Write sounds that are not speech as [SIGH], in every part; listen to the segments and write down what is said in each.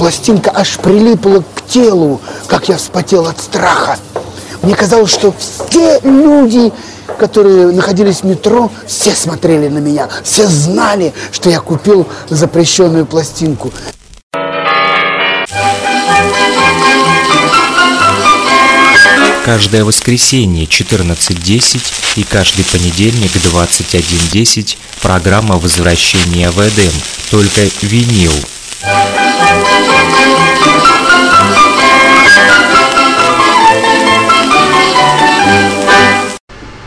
пластинка аж прилипла к телу, как я вспотел от страха. Мне казалось, что все люди, которые находились в метро, все смотрели на меня, все знали, что я купил запрещенную пластинку. Каждое воскресенье 14.10 и каждый понедельник 21.10 программа возвращения в Эдем, только винил –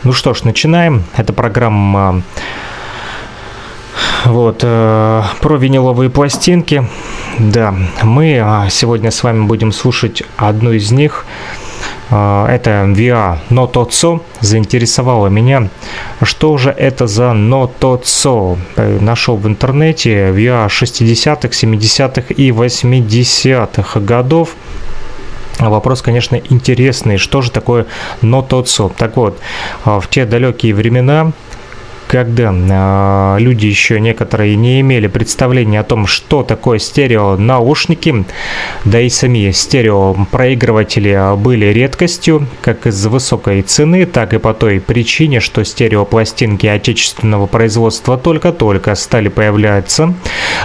ну что ж, начинаем. Это программа вот, э, про виниловые пластинки. Да, мы а, сегодня с вами будем слушать одну из них. А, это VIA Nototso заинтересовало меня. Что же это за Nototso? Э, нашел в интернете VIA 60-х, 70-х и 80-х годов. Вопрос, конечно, интересный. Что же такое Nototso? Так вот, а, в те далекие времена когда э, люди еще некоторые не имели представления о том, что такое стерео наушники, да и сами стерео проигрыватели были редкостью, как из-за высокой цены, так и по той причине, что стереопластинки отечественного производства только-только стали появляться.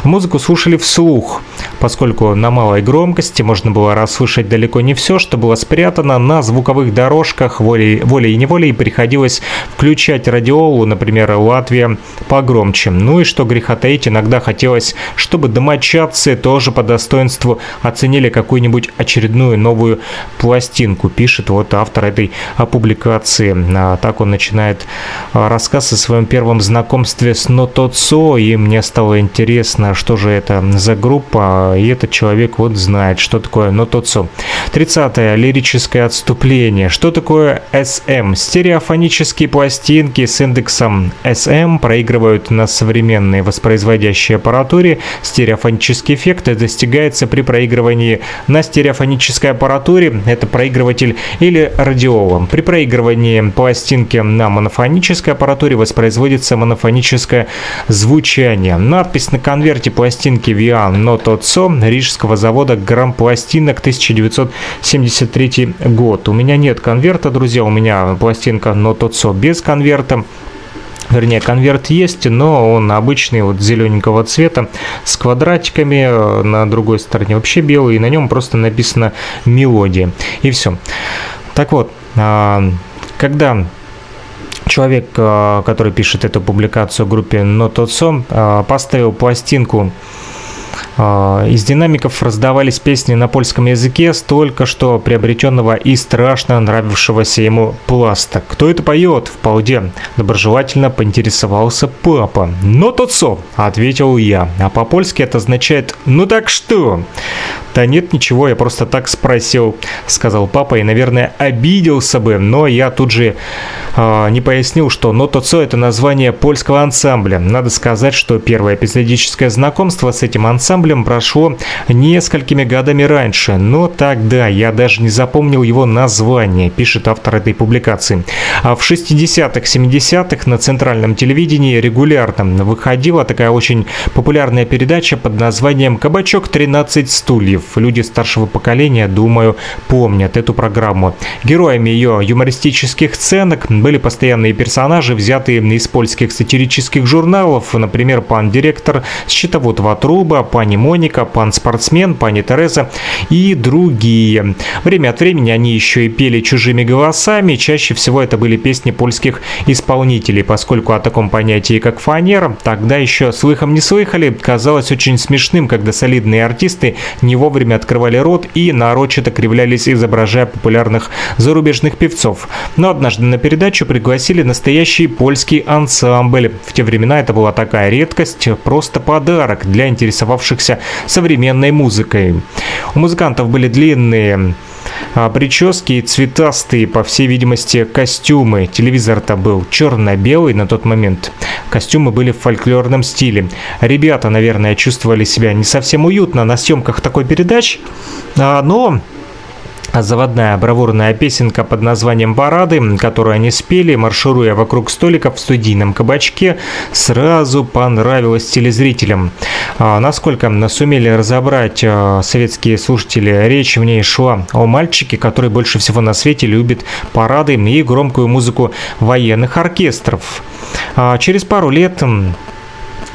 Музыку слушали вслух, поскольку на малой громкости можно было расслышать далеко не все, что было спрятано на звуковых дорожках волей, волей и неволей, приходилось включать радиолу, например, например, Латвия погромче. Ну и что греха таить, иногда хотелось, чтобы домочадцы тоже по достоинству оценили какую-нибудь очередную новую пластинку, пишет вот автор этой публикации. А, так он начинает а, рассказ о своем первом знакомстве с Нотоцо, и мне стало интересно, что же это за группа, и этот человек вот знает, что такое Нотоцо. 30-е. Лирическое отступление. Что такое SM? Стереофонические пластинки с индексом SM проигрывают на современной воспроизводящей аппаратуре. Стереофонический эффект достигается при проигрывании на стереофонической аппаратуре, это проигрыватель или радиолом. При проигрывании пластинки на монофонической аппаратуре воспроизводится монофоническое звучание. Надпись на конверте пластинки VIA So рижского завода Грамм пластинок 1973 год. У меня нет конверта, друзья, у меня пластинка So без конверта. Вернее, конверт есть, но он обычный, вот зелененького цвета, с квадратиками, э, на другой стороне вообще белый, и на нем просто написано «Мелодия». И все. Так вот, а, когда человек, э, который пишет эту публикацию в группе Nototso, э, поставил пластинку из динамиков раздавались песни на польском языке столько что приобретенного и страшно нравившегося ему пласта. Кто это поет? В полде доброжелательно поинтересовался папа. «Ну тот со», — ответил я. А по-польски это означает «ну так что?». «Да нет, ничего, я просто так спросил», — сказал папа, и, наверное, обиделся бы, но я тут же э, не пояснил, что «Нотоцо» — это название польского ансамбля. Надо сказать, что первое эпизодическое знакомство с этим ансамблем ансамблем прошло несколькими годами раньше, но тогда я даже не запомнил его название, пишет автор этой публикации. А в 60-х, 70-х на центральном телевидении регулярно выходила такая очень популярная передача под названием «Кабачок 13 стульев». Люди старшего поколения, думаю, помнят эту программу. Героями ее юмористических сценок были постоянные персонажи, взятые из польских сатирических журналов, например, пан директор, счетовод Ватруба, пани Моника, пан спортсмен, пани Тереза и другие. Время от времени они еще и пели чужими голосами, чаще всего это были песни польских исполнителей, поскольку о таком понятии, как фанера, тогда еще слыхом не слыхали, казалось очень смешным, когда солидные артисты не вовремя открывали рот и нарочито кривлялись, изображая популярных зарубежных певцов. Но однажды на передачу пригласили настоящий польский ансамбль. В те времена это была такая редкость, просто подарок для интересовавшихся современной музыкой. У музыкантов были длинные а прически и цветастые, по всей видимости, костюмы. Телевизор-то был черно-белый на тот момент. Костюмы были в фольклорном стиле. Ребята, наверное, чувствовали себя не совсем уютно на съемках такой передач, а, но Заводная бравурная песенка под названием «Парады», которую они спели, маршируя вокруг столиков в студийном кабачке, сразу понравилась телезрителям. А, насколько сумели разобрать а, советские слушатели, речь в ней шла о мальчике, который больше всего на свете любит парады и громкую музыку военных оркестров. А, через пару лет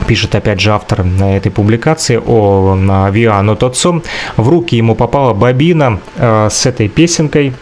пишет опять же автор этой публикации о Виану Тоцо, в руки ему попала бобина э, с этой песенкой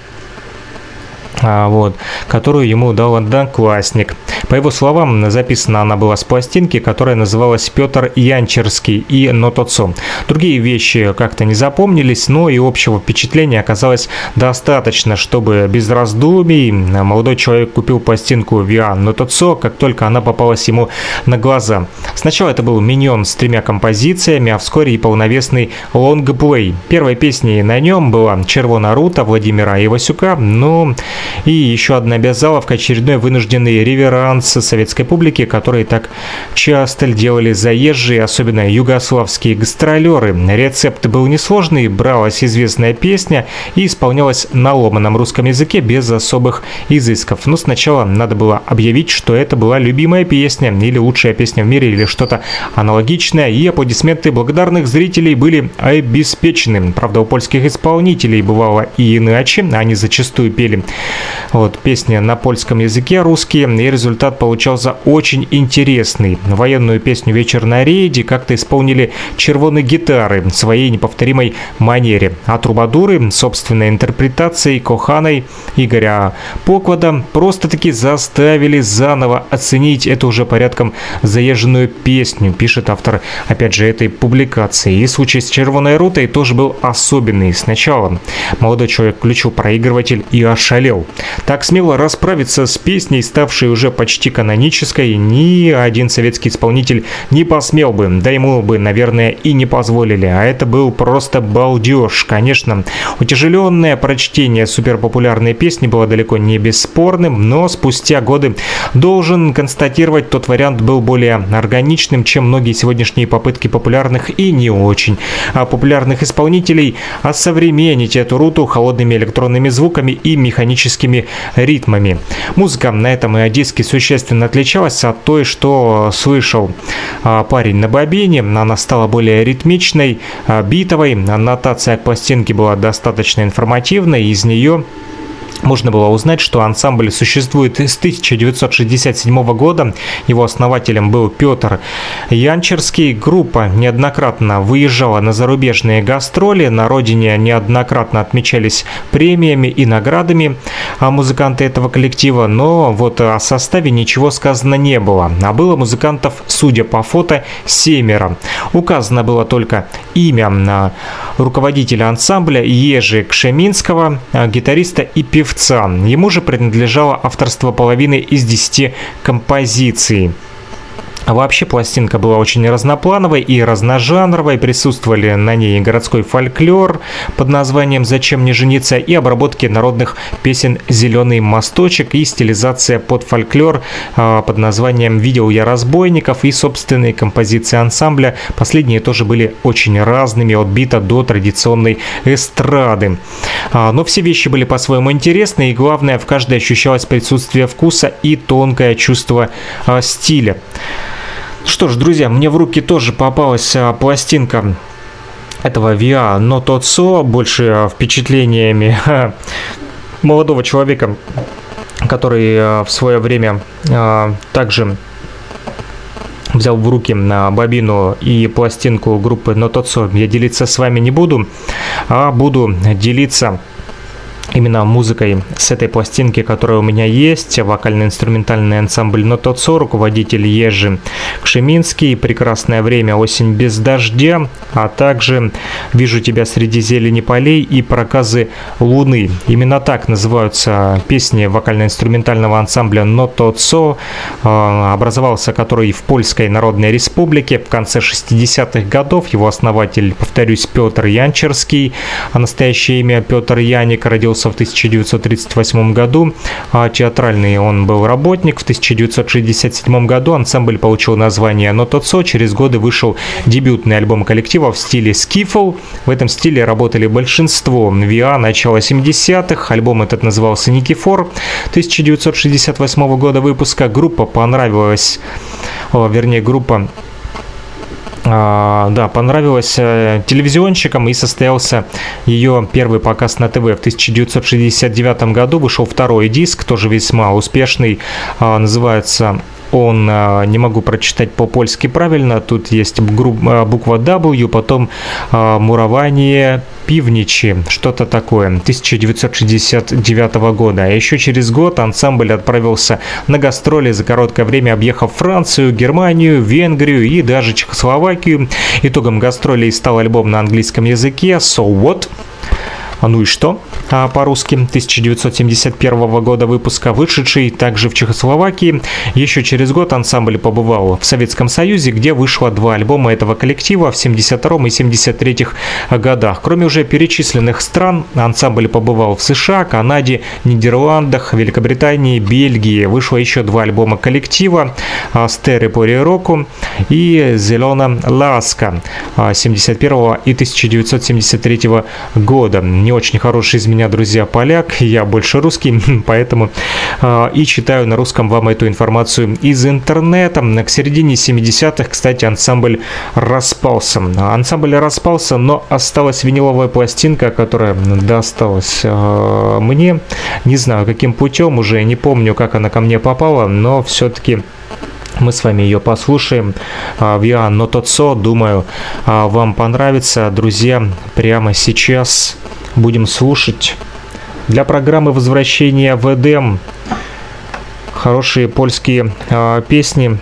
вот, которую ему дал одноклассник. По его словам, записана она была с пластинки, которая называлась «Петр Янчерский» и «Нотоцо». Другие вещи как-то не запомнились, но и общего впечатления оказалось достаточно, чтобы без раздумий молодой человек купил пластинку «Виан Нотоцо», как только она попалась ему на глаза. Сначала это был миньон с тремя композициями, а вскоре и полновесный лонгплей. Первой песней на нем была «Червона рута» Владимира Ивасюка, но и еще одна безаловка, очередной вынужденный реверанс советской публики, которые так часто делали заезжие, особенно югославские гастролеры. Рецепт был несложный, бралась известная песня и исполнялась на ломаном русском языке без особых изысков. Но сначала надо было объявить, что это была любимая песня или лучшая песня в мире или что-то аналогичное, и аплодисменты благодарных зрителей были обеспечены. Правда, у польских исполнителей бывало и иначе, они зачастую пели вот, песни на польском языке русские, и результат получался очень интересный. Военную песню «Вечер на рейде» как-то исполнили червоные гитары в своей неповторимой манере. А трубадуры собственной интерпретацией Коханой Игоря Поквада просто-таки заставили заново оценить эту уже порядком заезженную песню, пишет автор, опять же, этой публикации. И случай с червоной рутой тоже был особенный. Сначала молодой человек включил проигрыватель и ошалел. Так смело расправиться с песней, ставшей уже почти канонической, ни один советский исполнитель не посмел бы, да ему бы, наверное, и не позволили. А это был просто балдеж. Конечно, утяжеленное прочтение суперпопулярной песни было далеко не бесспорным, но спустя годы должен констатировать, тот вариант был более органичным, чем многие сегодняшние попытки популярных и не очень а популярных исполнителей осовременить эту руту холодными электронными звуками и механическими ритмами. Музыка на этом диске существенно отличалась от той, что слышал а, парень на бобине. Она стала более ритмичной, а, битовой. Аннотация к пластинке была достаточно информативной. Из нее можно было узнать, что ансамбль существует с 1967 года. Его основателем был Петр Янчерский. Группа неоднократно выезжала на зарубежные гастроли. На родине неоднократно отмечались премиями и наградами а музыканты этого коллектива, но вот о составе ничего сказано не было. А было музыкантов, судя по фото, семеро. Указано было только имя на руководителя ансамбля Ежи Кшеминского, гитариста и певца певца. Ему же принадлежало авторство половины из десяти композиций. Вообще пластинка была очень разноплановой и разножанровой. Присутствовали на ней городской фольклор под названием «Зачем не жениться» и обработки народных песен «Зеленый мосточек» и стилизация под фольклор а, под названием «Видел я разбойников» и собственные композиции ансамбля. Последние тоже были очень разными от бита до традиционной эстрады. А, но все вещи были по-своему интересны и главное в каждой ощущалось присутствие вкуса и тонкое чувство а, стиля. Что ж, друзья, мне в руки тоже попалась а, пластинка этого тот со больше а, впечатлениями молодого человека, который а, в свое время также взял в руки на бобину и пластинку группы Нотоцо. Я делиться с вами не буду, а буду делиться именно музыкой с этой пластинки, которая у меня есть, вокально-инструментальный ансамбль Нотоцо, руководитель Ежи Кшеминский, «Прекрасное время. Осень без дождя», а также «Вижу тебя среди зелени полей» и «Проказы луны». Именно так называются песни вокально-инструментального ансамбля Нотоцо, а, образовался который в Польской Народной Республике в конце 60-х годов. Его основатель, повторюсь, Петр Янчерский, а настоящее имя Петр Яник, родился родился в 1938 году, а театральный он был работник. В 1967 году ансамбль получил название «Нотоцо». Через годы вышел дебютный альбом коллектива в стиле скифл. В этом стиле работали большинство ВИА начала 70-х. Альбом этот назывался «Никифор». 1968 года выпуска группа понравилась, вернее, группа да, понравилась э, телевизионщикам и состоялся ее первый показ на ТВ. В 1969 году вышел второй диск, тоже весьма успешный, а, называется он, а, не могу прочитать по-польски правильно, тут есть а, буква W, потом а, мурование пивничи, что-то такое, 1969 года. А еще через год ансамбль отправился на гастроли за короткое время, объехав Францию, Германию, Венгрию и даже Чехословакию. Итогом гастролей стал альбом на английском языке «So What?», а «Ну и что?» а по-русски 1971 года выпуска, вышедший также в Чехословакии. Еще через год ансамбль побывал в Советском Союзе, где вышло два альбома этого коллектива в 72 и 73 годах. Кроме уже перечисленных стран, ансамбль побывал в США, Канаде, Нидерландах, Великобритании, Бельгии. Вышло еще два альбома коллектива «Стеры по року» и «Зелена ласка» 71 и 1973 года. Не очень хороший из меня, друзья, поляк, я больше русский, [LAUGHS] поэтому э, и читаю на русском вам эту информацию из интернета. К середине 70-х, кстати, ансамбль распался. Ансамбль распался, но осталась виниловая пластинка, которая досталась э, мне. Не знаю, каким путем, уже не помню, как она ко мне попала, но все-таки мы с вами ее послушаем. Виа Нотоцо, думаю, вам понравится. Друзья, прямо сейчас будем слушать. Для программы возвращения в Эдем хорошие польские э, песни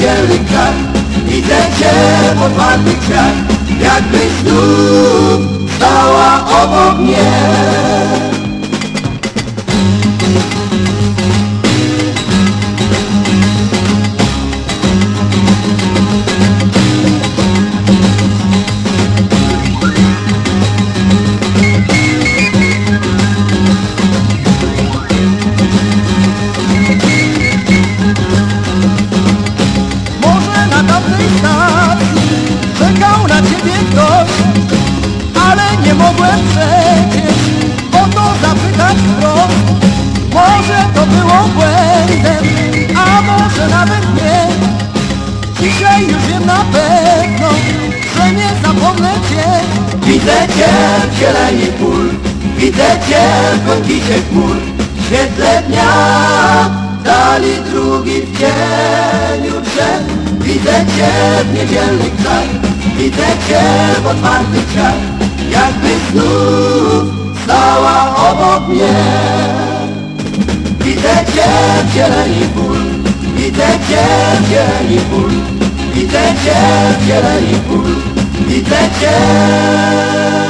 pielęgniak Widzę cię pod warty kwiat Jakbyś tu stała obok mnie. Widzę w błękicie chmur. W świetle dnia. Dali drugi w cieniu drzew. Widzę Cię w niedzielnych dniach Widzę Cię w otwartych drzwiach Jakby znów stała obok mnie. Widzę Cię w zieleni pól. Widzę Cię w zieleni pól. Widzę Cię w zieleni pól. Widzę Cię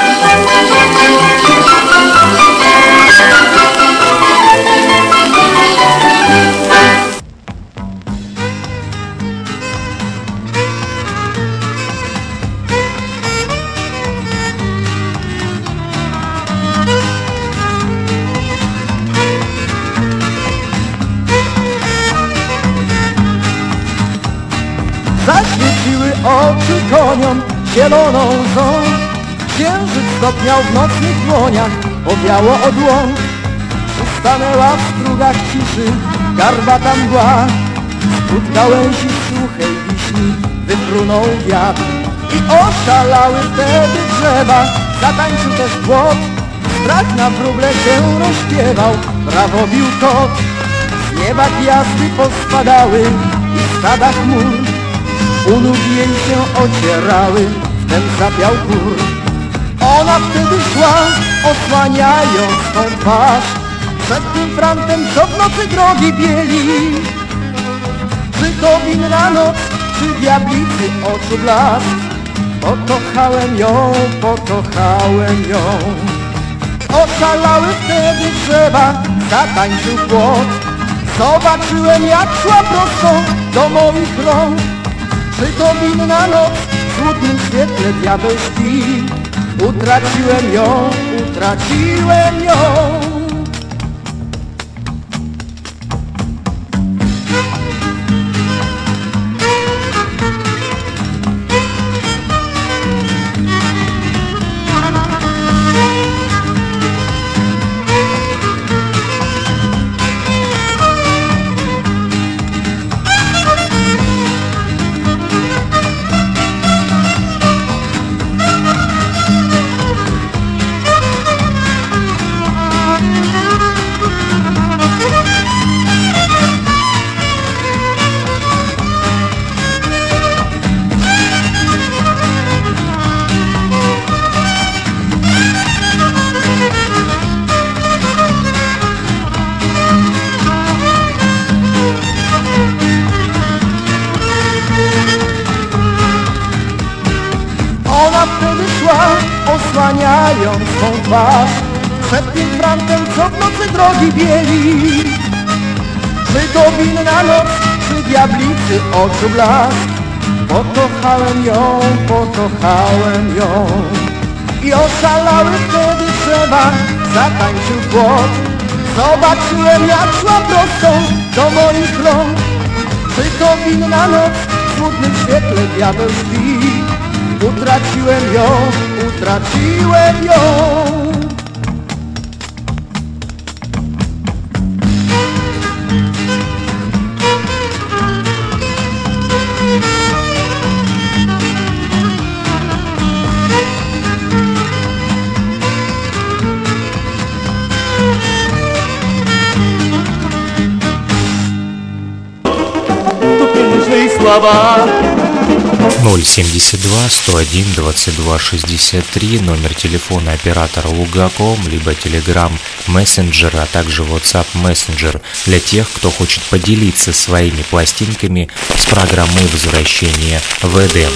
Zieloną łzą Księżyc stopniał w nocnych dłoniach, owiało od łąk Ustanęła w strugach ciszy garbata mgła. Spód gałęzi suchej wiśni wyfrunął wiatr. I oszalały wtedy drzewa, zatańczył też płot. Strach na wróble się rozśpiewał, brawo bił kot. Z nieba gwiazdy pospadały i stada chmur u nóg jej się ocierały, wtem zapiał gór. Ona wtedy szła, osłaniając swą twarz. Przed tym frantem, co w nocy drogi bieli. Czy to winna noc, czy diablicy oczu blask. Pokochałem ją, pokochałem ją. Oszalały wtedy drzewa, zatańczył płot. Zobaczyłem jak szła prosto do moich rąk. Czy to winna noc smutnym świetle diabeł śpi Utraciłem ją, utraciłem ją Czy to winna noc, czy diablicy oczu blask Pokochałem ją, pokochałem ją. I oszalały wtedy drzewa, zatańczył płot. Zobaczyłem jak szła prosto do moich rąk. Czy to winna noc, w smutnym świetle diabeł śpi? Utraciłem ją, utraciłem ją слова 072 101 22 63, номер телефона оператора Лугаком, либо Telegram Messenger, а также WhatsApp Messenger для тех, кто хочет поделиться своими пластинками с программой возвращения в Эдем.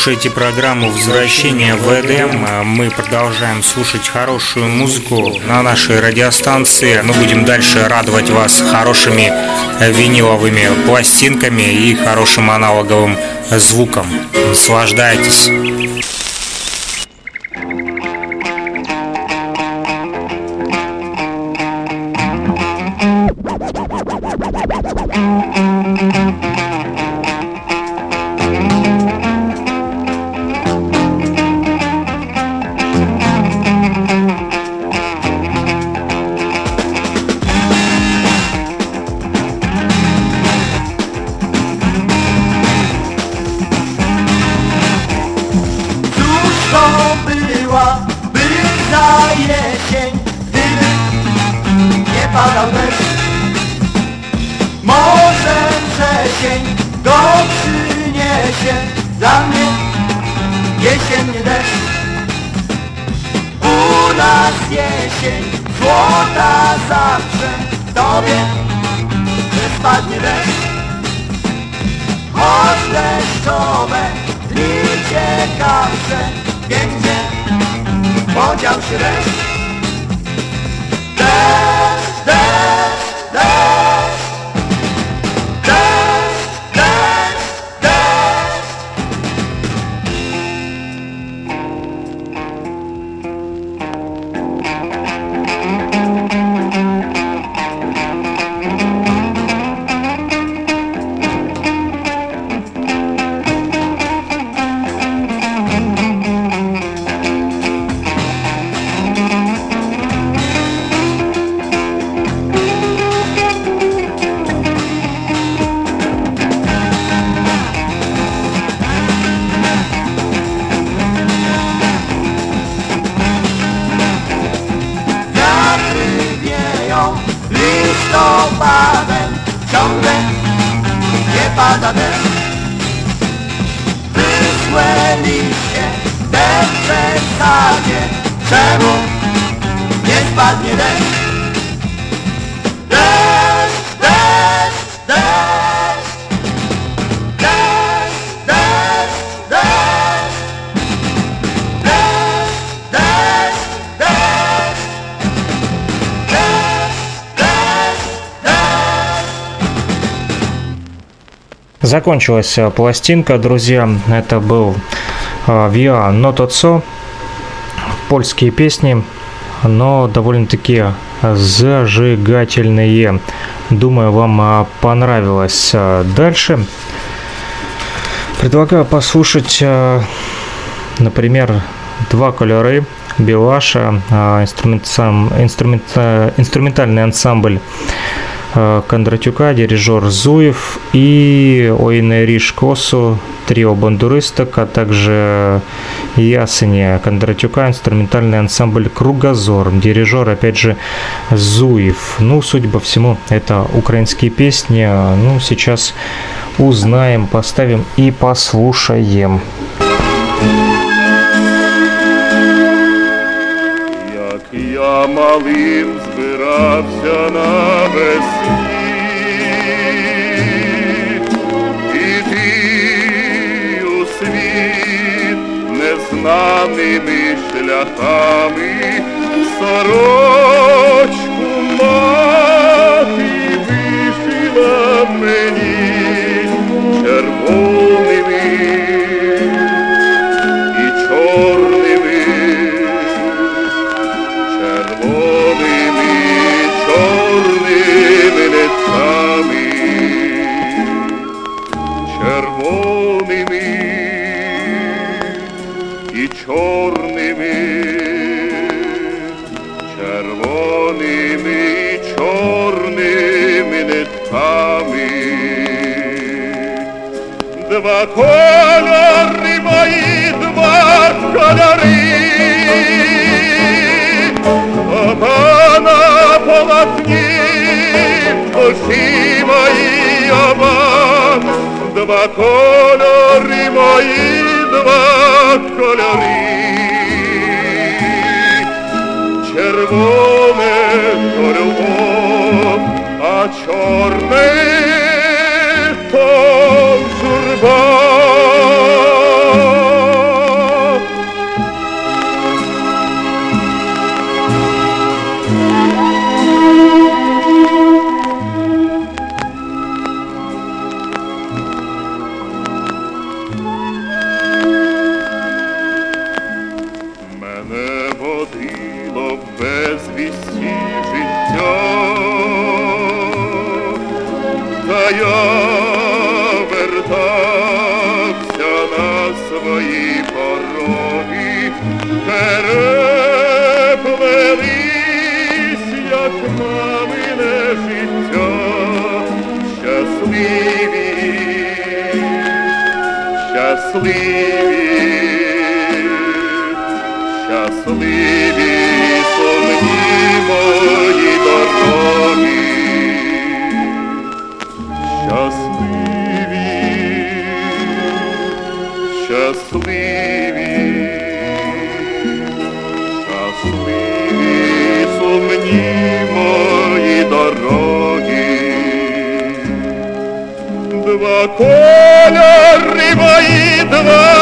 Слушаете программу «Возвращение в Эдем». Мы продолжаем слушать хорошую музыку на нашей радиостанции. Мы будем дальше радовать вас хорошими виниловыми пластинками и хорошим аналоговым звуком. Наслаждайтесь. Закончилась э, пластинка, друзья. Это был Via Nototso. Польские песни, но довольно-таки зажигательные. Думаю, вам э, понравилось. Э, дальше предлагаю послушать, например, два колеры Белаша, инструментальный ансамбль Э, Кондратюка, дирижер Зуев и Ойнериш Косу, трио бандуристок, а также Ясеня Кондратюка, инструментальный ансамбль Кругозор, дирижер, опять же, Зуев. Ну, судя по всему, это украинские песни. Ну, сейчас узнаем, поставим и послушаем. Я малим збирався на незнаними шляхами сорочку мати Два кольори мої, два кольори. Оба на полотні, очі мої оба, два кольори мої, два кольори. Червоне то любов, а чорне то журба. Я вертався на свої пороги, переплелись, як мамине життя, щасливі, щасливі, щасливі сумні мої дороги, кольори мої, два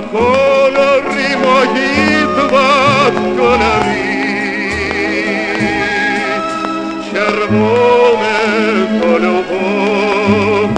два кольори мої, два кольори. Червоне то любов,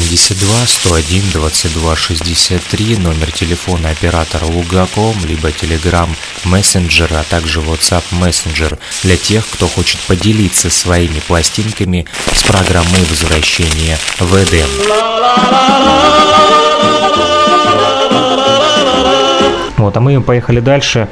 072 101 22 63, номер телефона оператора Лугаком, либо Telegram Messenger, а также WhatsApp Messenger для тех, кто хочет поделиться своими пластинками с программой возвращения в Эдем. Вот, а мы поехали дальше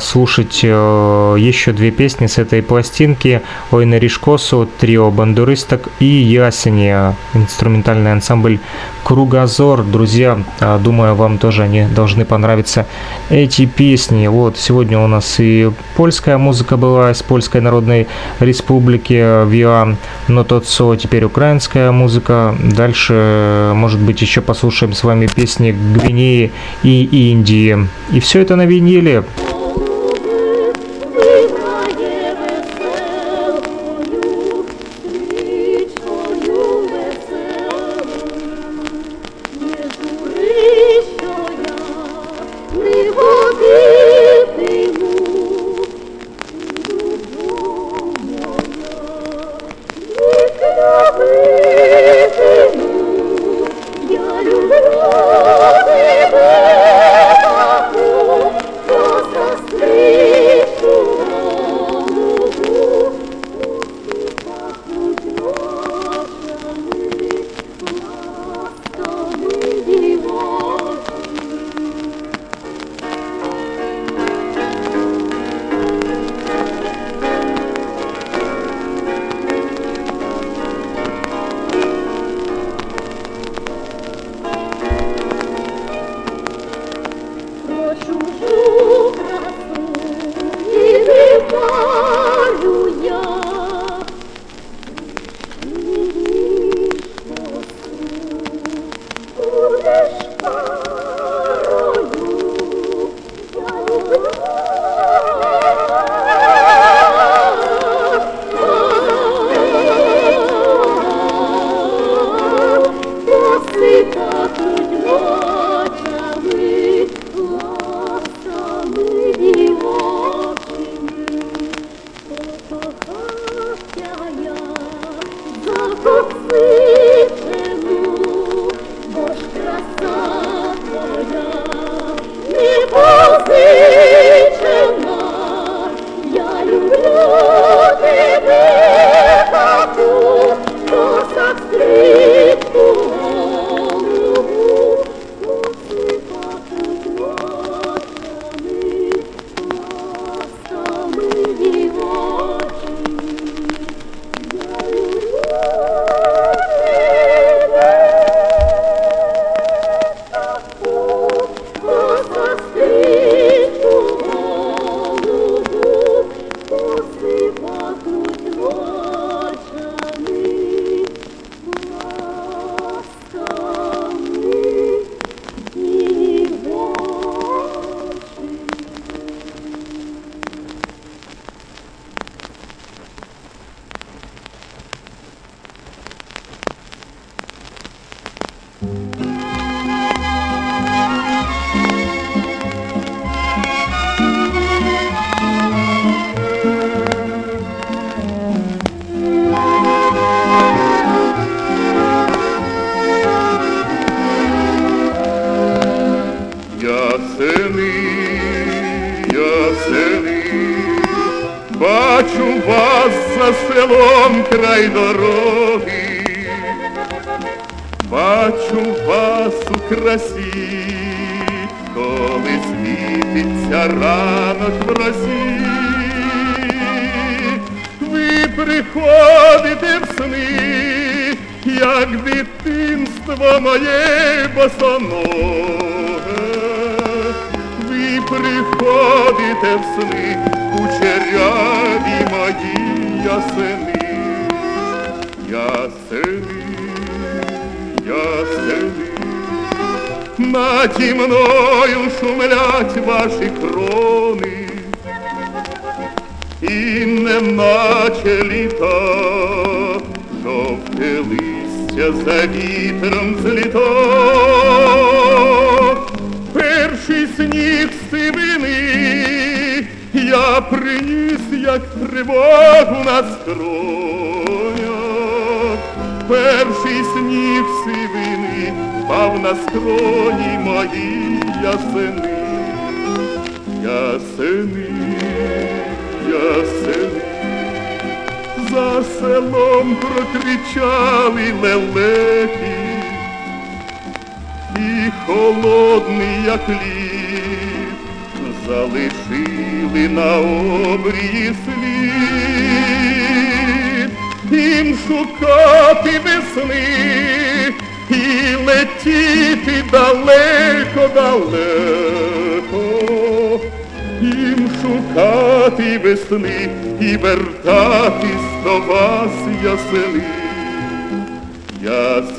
слушать э, еще две песни с этой пластинки Ой на Ришкосу, трио бандуристок и Ясени, инструментальный ансамбль Кругозор. Друзья, а, думаю, вам тоже они должны понравиться эти песни. Вот, сегодня у нас и польская музыка была из Польской Народной Республики, Виа, но тот со, теперь украинская музыка. Дальше, может быть, еще послушаем с вами песни Гвинеи и Индии. И все это на виниле.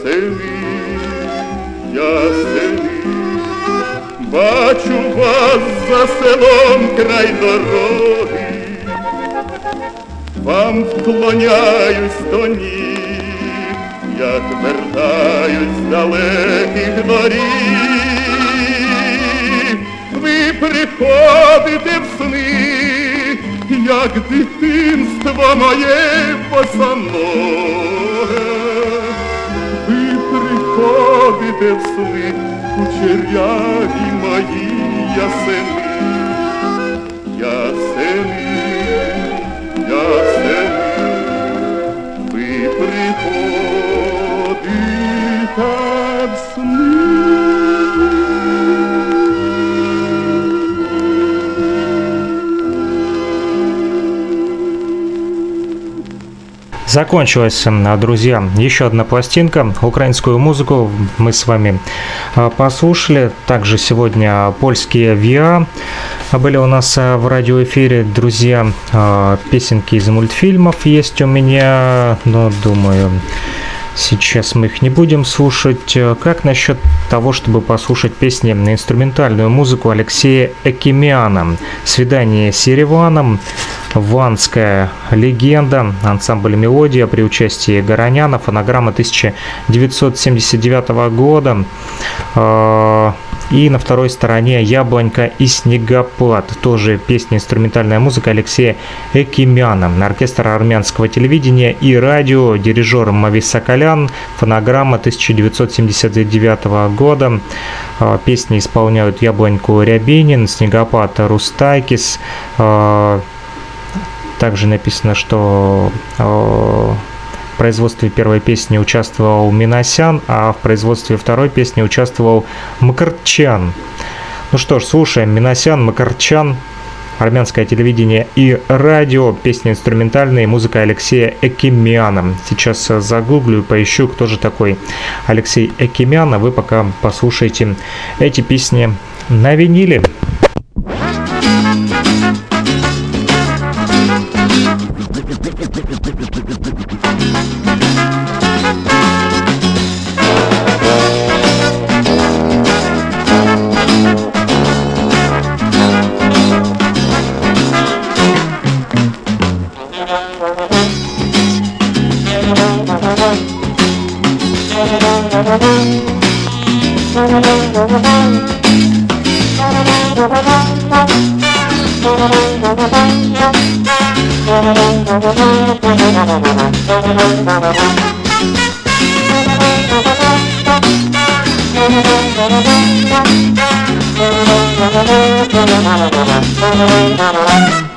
Ясени ясени, бачу вас за селом край дороги, вам вклоняюсь до ніг, як вертаюсь далеких доріг. Ви приходите в сни, як дитинство моє босоноге. Ви приходите в сни, кучеряві мої ясени, ясени, ясени, ви приходите в сни. Закончилась, м, друзья, еще одна пластинка. Украинскую музыку мы с вами а, послушали. Также сегодня польские ВИА были у нас а, в радиоэфире. Друзья, песенки из мультфильмов есть у меня, но думаю, Сейчас мы их не будем слушать. Э, Как насчет того, чтобы послушать песни на инструментальную музыку Алексея Экимиана? «Свидание с Ереваном», «Ванская легенда», ансамбль «Мелодия» при участии Гороняна, фонограмма 1979 года. Э, И на второй стороне «Яблонька и снегопад». Тоже песня инструментальная музыка Алексея Экимяна. Оркестр армянского телевидения и радио, дирижер Мавис Соколян, фонограмма 1979 года. А, песни исполняют «Яблоньку Рябинин», «Снегопад Рустайкис». Также написано, что а, в производстве первой песни участвовал Миносян, а в производстве второй песни участвовал Макарчан. Ну что ж, слушаем Миносян, Макарчан, армянское телевидение и радио, песни инструментальные, музыка Алексея Экимяна. Сейчас загуглю и поищу, кто же такой Алексей Экимян, а вы пока послушайте эти песни на виниле. Thank you.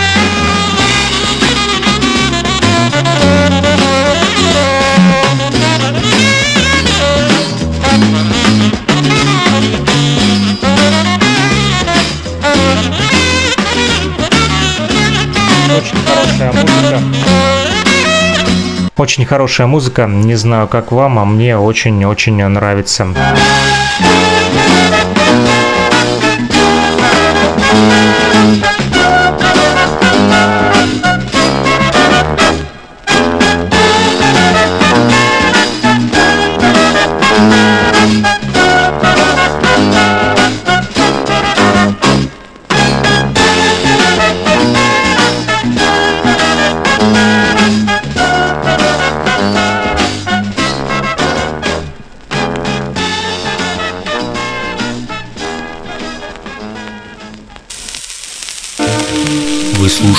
Очень хорошая музыка, не знаю как вам, а мне очень-очень нравится.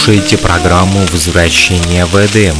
Слушаете программу «Возвращение в Эдем».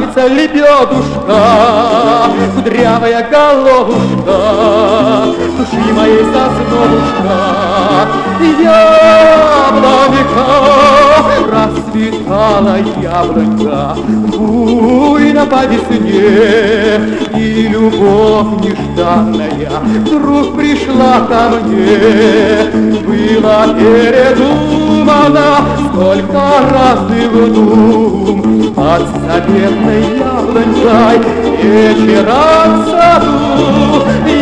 Красавица лебедушка, кудрявая головушка, Души моей сосновушка, яблонька, Расцветала яблонька, буйно по весне, И любовь нежданная вдруг пришла ко мне. Было передумано сколько разных дум Под заветной яблонькой вечером в саду.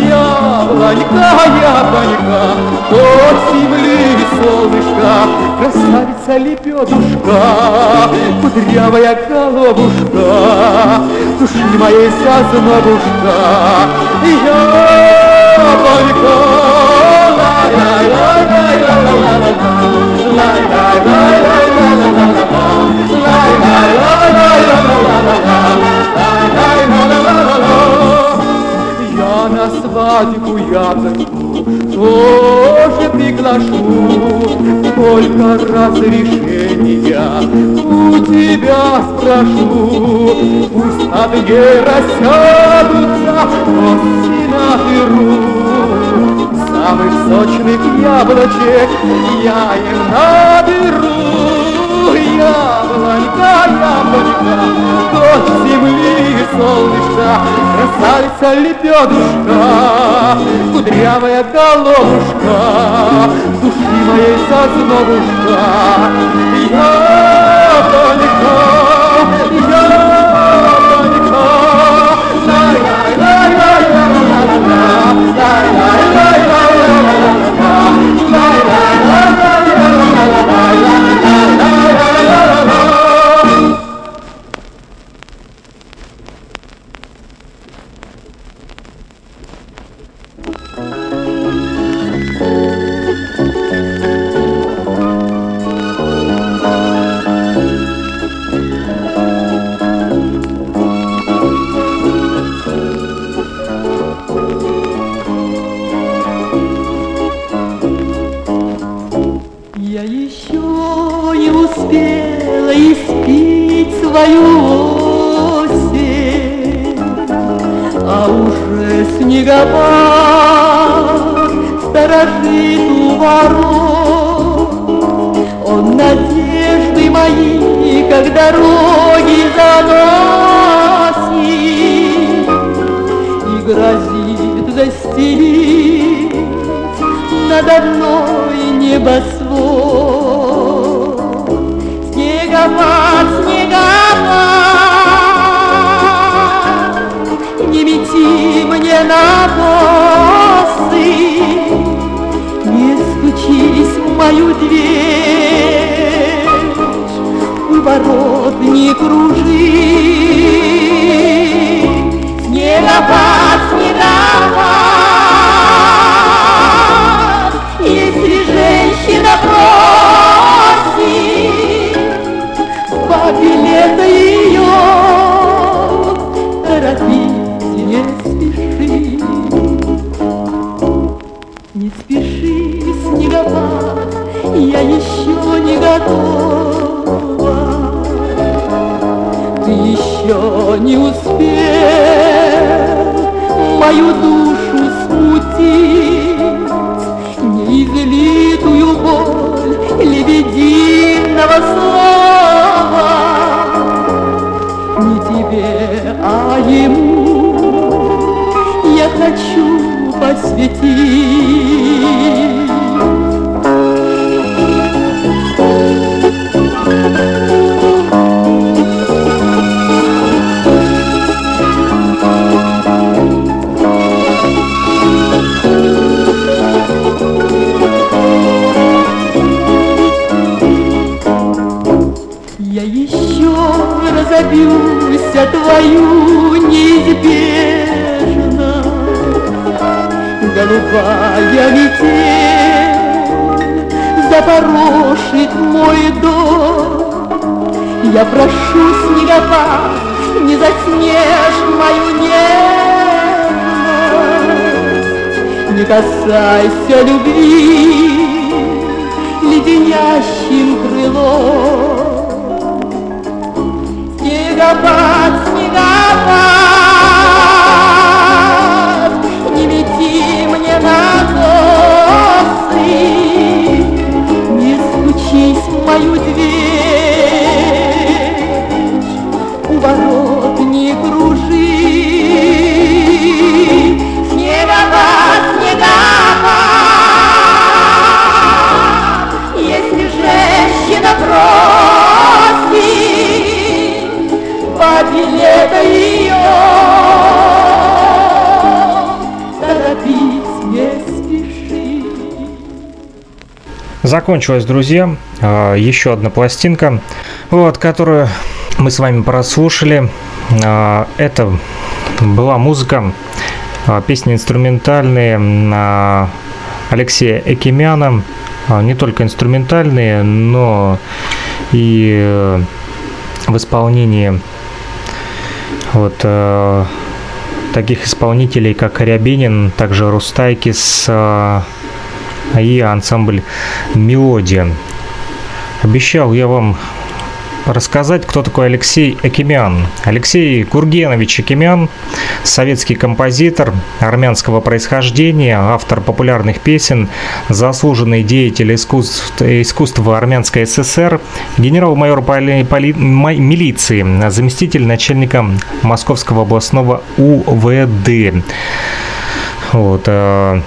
Яблонька, яблонька, от земли солнышко, Красавица лебедушка, кудрявая головушка, Души моей сосновушка, яблонька, я на свадьбу яблоньку тоже приглашу, Только разрешения у тебя спрошу. Пусть над ней рассядутся гости на перу, Самых сочных яблочек я им наберу. Яблонька, яблонька, до земли солнышко, Красавица лебедушка, кудрявая головушка, Души моей сосновушка, яблонька, на косы, не стучись в мою дверь, у ворот не кружи. Мою душу смутить, Неизлитую боль лебединого слова. Не тебе, а ему я хочу посвятить. свою неизбежно. Голубая метель запорошит мой дом. Я прошу снегопад, не заснешь мою нежность. Не касайся любви леденящим крылом. Снегопад снегопад, не мети мне на косы, не стучись в мою дверь, у ворот не кружи. Снегопад, снегопад, если женщина просит, билета ее торопись не спеши. Закончилась, друзья, а, еще одна пластинка, вот, которую мы с вами прослушали. А, Это была музыка, а, песни инструментальные Алексея Экимяна. Не только инструментальные, но и э, в исполнении вот э, таких исполнителей, как Рябинин, также Рустайкис э, и ансамбль «Мелодия». Обещал я вам рассказать, кто такой Алексей Акимян. Алексей Кургенович Акимян, советский композитор армянского происхождения, автор популярных песен, заслуженный деятель искусств, искусства Армянской ССР, генерал-майор поли- поли- милиции, заместитель начальника Московского областного УВД. Вот, э,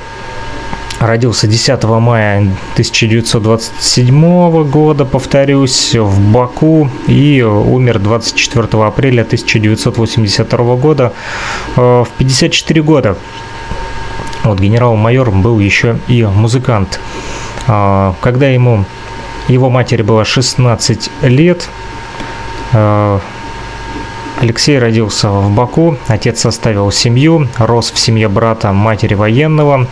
Родился 10 мая 1927 года, повторюсь, в Баку и умер 24 апреля 1982 года э, в 54 года. Вот генерал-майор был еще и музыкант. А, Когда ему его матери было 16 лет, э, Алексей родился в Баку, отец оставил семью, рос в семье брата матери военного.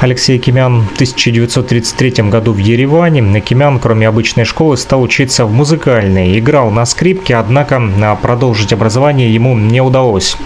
Алексей Кимян в 1933 году в Ереване. Кимян, кроме обычной школы, стал учиться в музыкальной. Играл на скрипке, однако а, продолжить образование ему не удалось.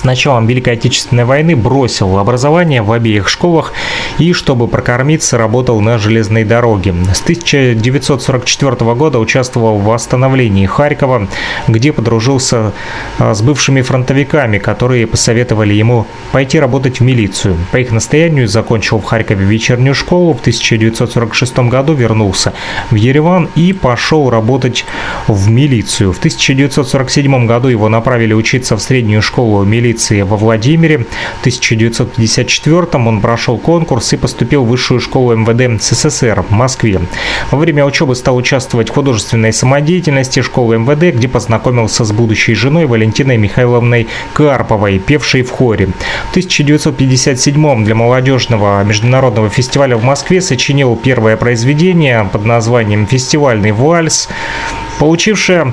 С началом Великой Отечественной войны бросил образование в обеих школах и, чтобы прокормиться, работал на железной дороге. С 1944 года участвовал в восстановлении Харькова, где подружился а, с бывшими фронтовиками, которые посоветовали ему пойти работать в милицию. По их настоянию закончил в Харькове вечернюю школу, в 1946 году вернулся в Ереван и пошел работать в милицию. В 1947 году его направили учиться в среднюю школу милиции во Владимире. В 1954 он прошел конкурс и поступил в высшую школу МВД СССР в Москве. Во время учебы стал участвовать в художественной самодеятельности школы МВД, где познакомился с будущей женой Валентиной Михайловной Карповой, певшей в хоре. В 1957 для молодежного международного фестиваля в Москве сочинил первое произведение под названием «Фестивальный вальс», получившее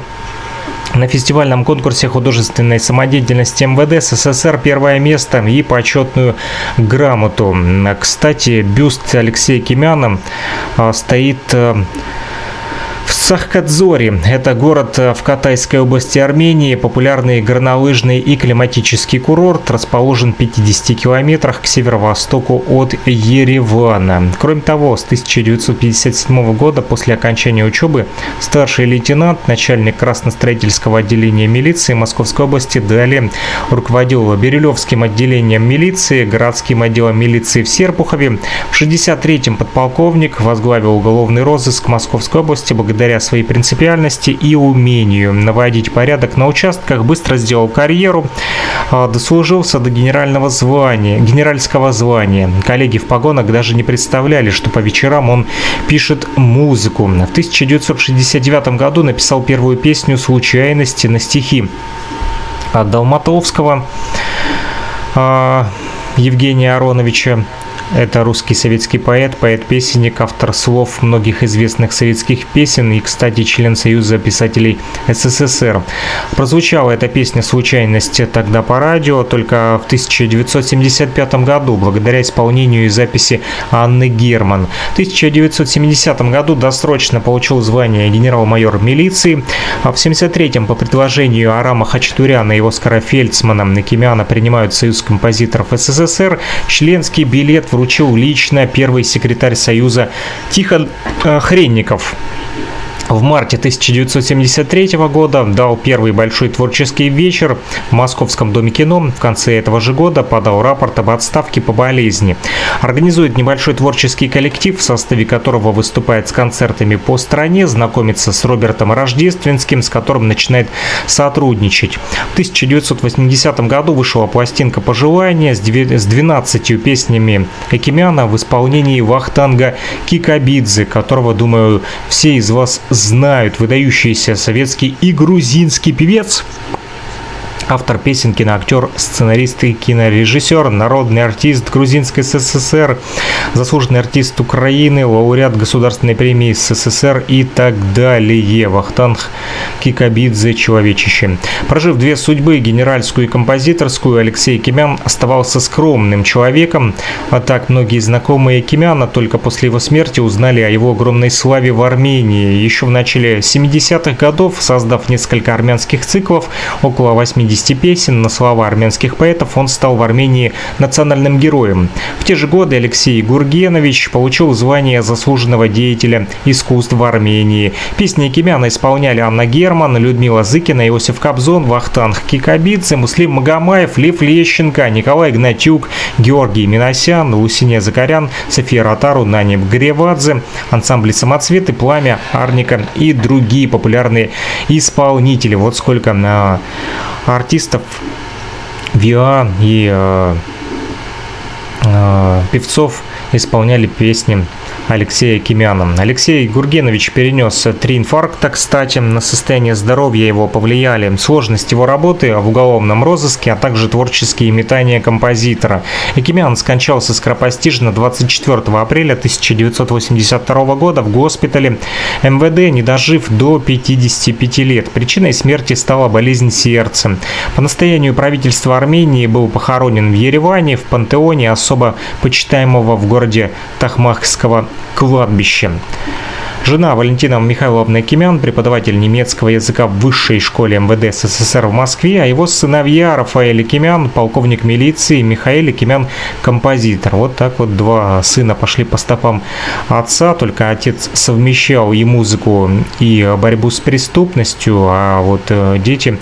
на фестивальном конкурсе художественной самодеятельности МВД СССР первое место и почетную грамоту. Кстати, бюст Алексея Кимяна а, стоит а, в Сахкадзоре. Это город в Катайской области Армении, популярный горнолыжный и климатический курорт, расположен в 50 километрах к северо-востоку от Еревана. Кроме того, с 1957 года после окончания учебы старший лейтенант, начальник красностроительского отделения милиции Московской области, далее руководил Бирюлевским отделением милиции, городским отделом милиции в Серпухове. В 63-м подполковник возглавил уголовный розыск Московской области благодаря своей принципиальности и умению наводить порядок на участках, быстро сделал карьеру, а, дослужился до генерального звания, генеральского звания. Коллеги в погонах даже не представляли, что по вечерам он пишет музыку. В 1969 году написал первую песню «Случайности» на стихи от Долматовского. А, Евгения Ароновича. Это русский советский поэт, поэт-песенник, автор слов многих известных советских песен и, кстати, член Союза писателей СССР. Прозвучала эта песня «Случайность» тогда по радио только в 1975 году, благодаря исполнению и записи Анны Герман. В 1970 году досрочно получил звание генерал-майор милиции, а в 1973 по предложению Арама Хачатуряна и Оскара Фельдсмана Накимяна принимают Союз композиторов СССР, членский билет в вручил лично первый секретарь Союза Тихон э, Хренников в марте 1973 года дал первый большой творческий вечер в Московском доме кино. В конце этого же года подал рапорт об отставке по болезни. Организует небольшой творческий коллектив, в составе которого выступает с концертами по стране, знакомится с Робертом Рождественским, с которым начинает сотрудничать. В 1980 году вышла пластинка «Пожелания» с 12 песнями Экимяна в исполнении Вахтанга Кикабидзе, которого, думаю, все из вас знают выдающийся советский и грузинский певец автор песен, киноактер, сценарист и кинорежиссер, народный артист Грузинской СССР, заслуженный артист Украины, лауреат Государственной премии СССР и так далее. Вахтанг Кикабидзе Человечище. Прожив две судьбы, генеральскую и композиторскую, Алексей Кимян оставался скромным человеком. А так многие знакомые Кимяна только после его смерти узнали о его огромной славе в Армении. Еще в начале 70-х годов, создав несколько армянских циклов, около 80 50 песен на слова армянских поэтов, он стал в Армении национальным героем. В те же годы Алексей Гургенович получил звание заслуженного деятеля искусств в Армении. Песни Кимяна исполняли Анна Герман, Людмила Зыкина, Иосиф Кобзон, Вахтанг Кикабидзе, Муслим Магомаев, Лев Лещенко, Николай Гнатюк, Георгий Миносян, Лусиния Закарян, София Ротару, Нани Гревадзе, ансамбли «Самоцветы», «Пламя», «Арника» и другие популярные исполнители. Вот сколько а, артистов ВИА и э, э, певцов исполняли песни Алексея Кимяна. Алексей Гургенович перенес три инфаркта, кстати. На состояние здоровья его повлияли сложность его работы в уголовном розыске, а также творческие метания композитора. Кимян скончался скоропостижно 24 апреля 1982 года в госпитале МВД, не дожив до 55 лет. Причиной смерти стала болезнь сердца. По настоянию правительства Армении был похоронен в Ереване, в пантеоне особо почитаемого в городе Тахмахского кладбище. Жена Валентина Михайловна Кимян, преподаватель немецкого языка в высшей школе МВД СССР в Москве, а его сыновья Рафаэль Кимян, полковник милиции, Михаил Кимян, композитор. Вот так вот два сына пошли по стопам отца, только отец совмещал и музыку, и борьбу с преступностью, а вот э, дети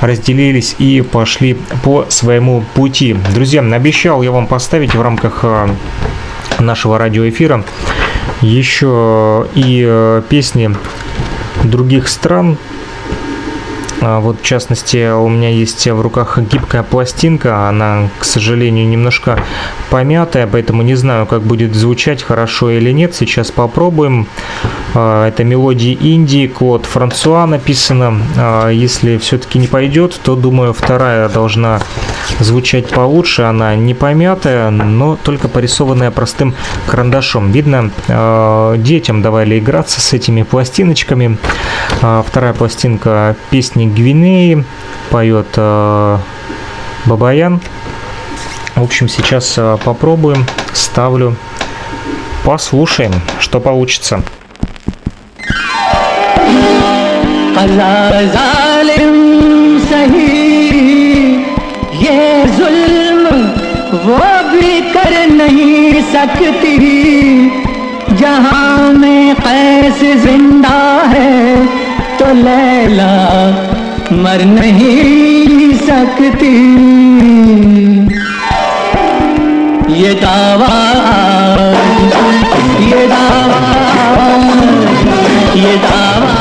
разделились и пошли по своему пути. Друзья, обещал я вам поставить в рамках э, нашего радиоэфира еще и э, песни других стран. А вот, в частности, у меня есть в руках гибкая пластинка. Она, к сожалению, немножко помятая, поэтому не знаю, как будет звучать, хорошо или нет. Сейчас попробуем. А, это мелодии Индии, Клод Франсуа написано. А, если все-таки не пойдет, то, думаю, вторая должна звучать получше. Она не помятая, но только порисованная простым карандашом. Видно, детям давали играться с этими пластиночками. Вторая пластинка песни Гвинеи поет Бабаян. В общем, сейчас попробуем, ставлю, послушаем, что получится. जालिम सही ये जुल्म वो भी कर नहीं सकती जहां में कैस जिंदा है तो लैला मर नहीं सकती। ये दावा ये दावा ये दावा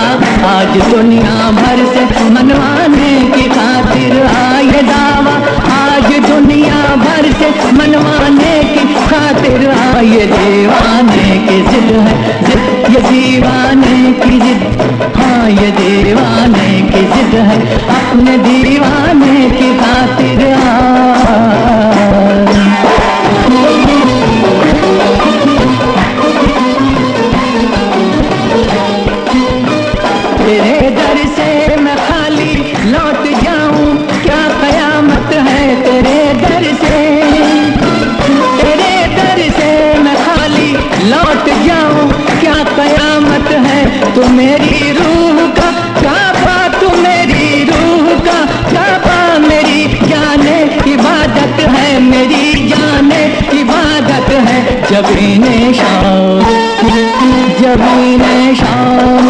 आज दुनिया भर से मनवाने की खातिर आए दावा। आज दुनिया भर से मनवाने की खातिर ये दीवाने की जिद है, जिद, ये दीवाने की जिद। हाँ ये दीवाने की जिद है, अपने दीवाने की खातिर आ जबीने शाम जबीने शाम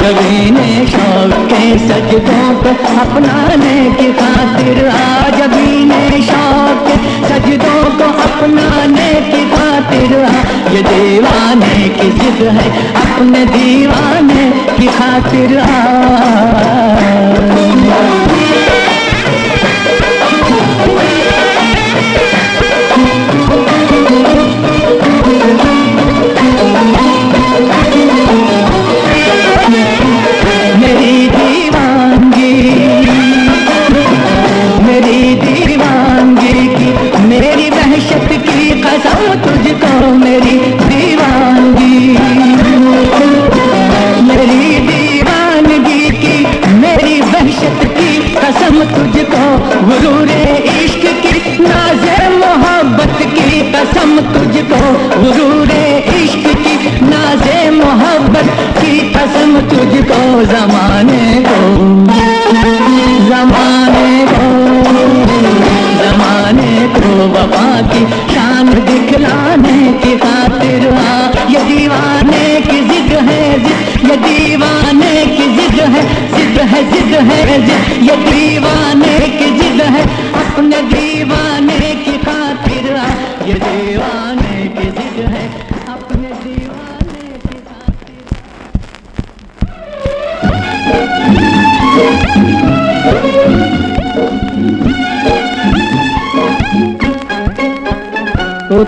जबीने शाम के सजदों को अपनाने की खातिर आ जबीने शाम के सजदों को अपनाने की खातिर आ, ये दीवाने की जिद है अपने दीवाने की खातिर आ।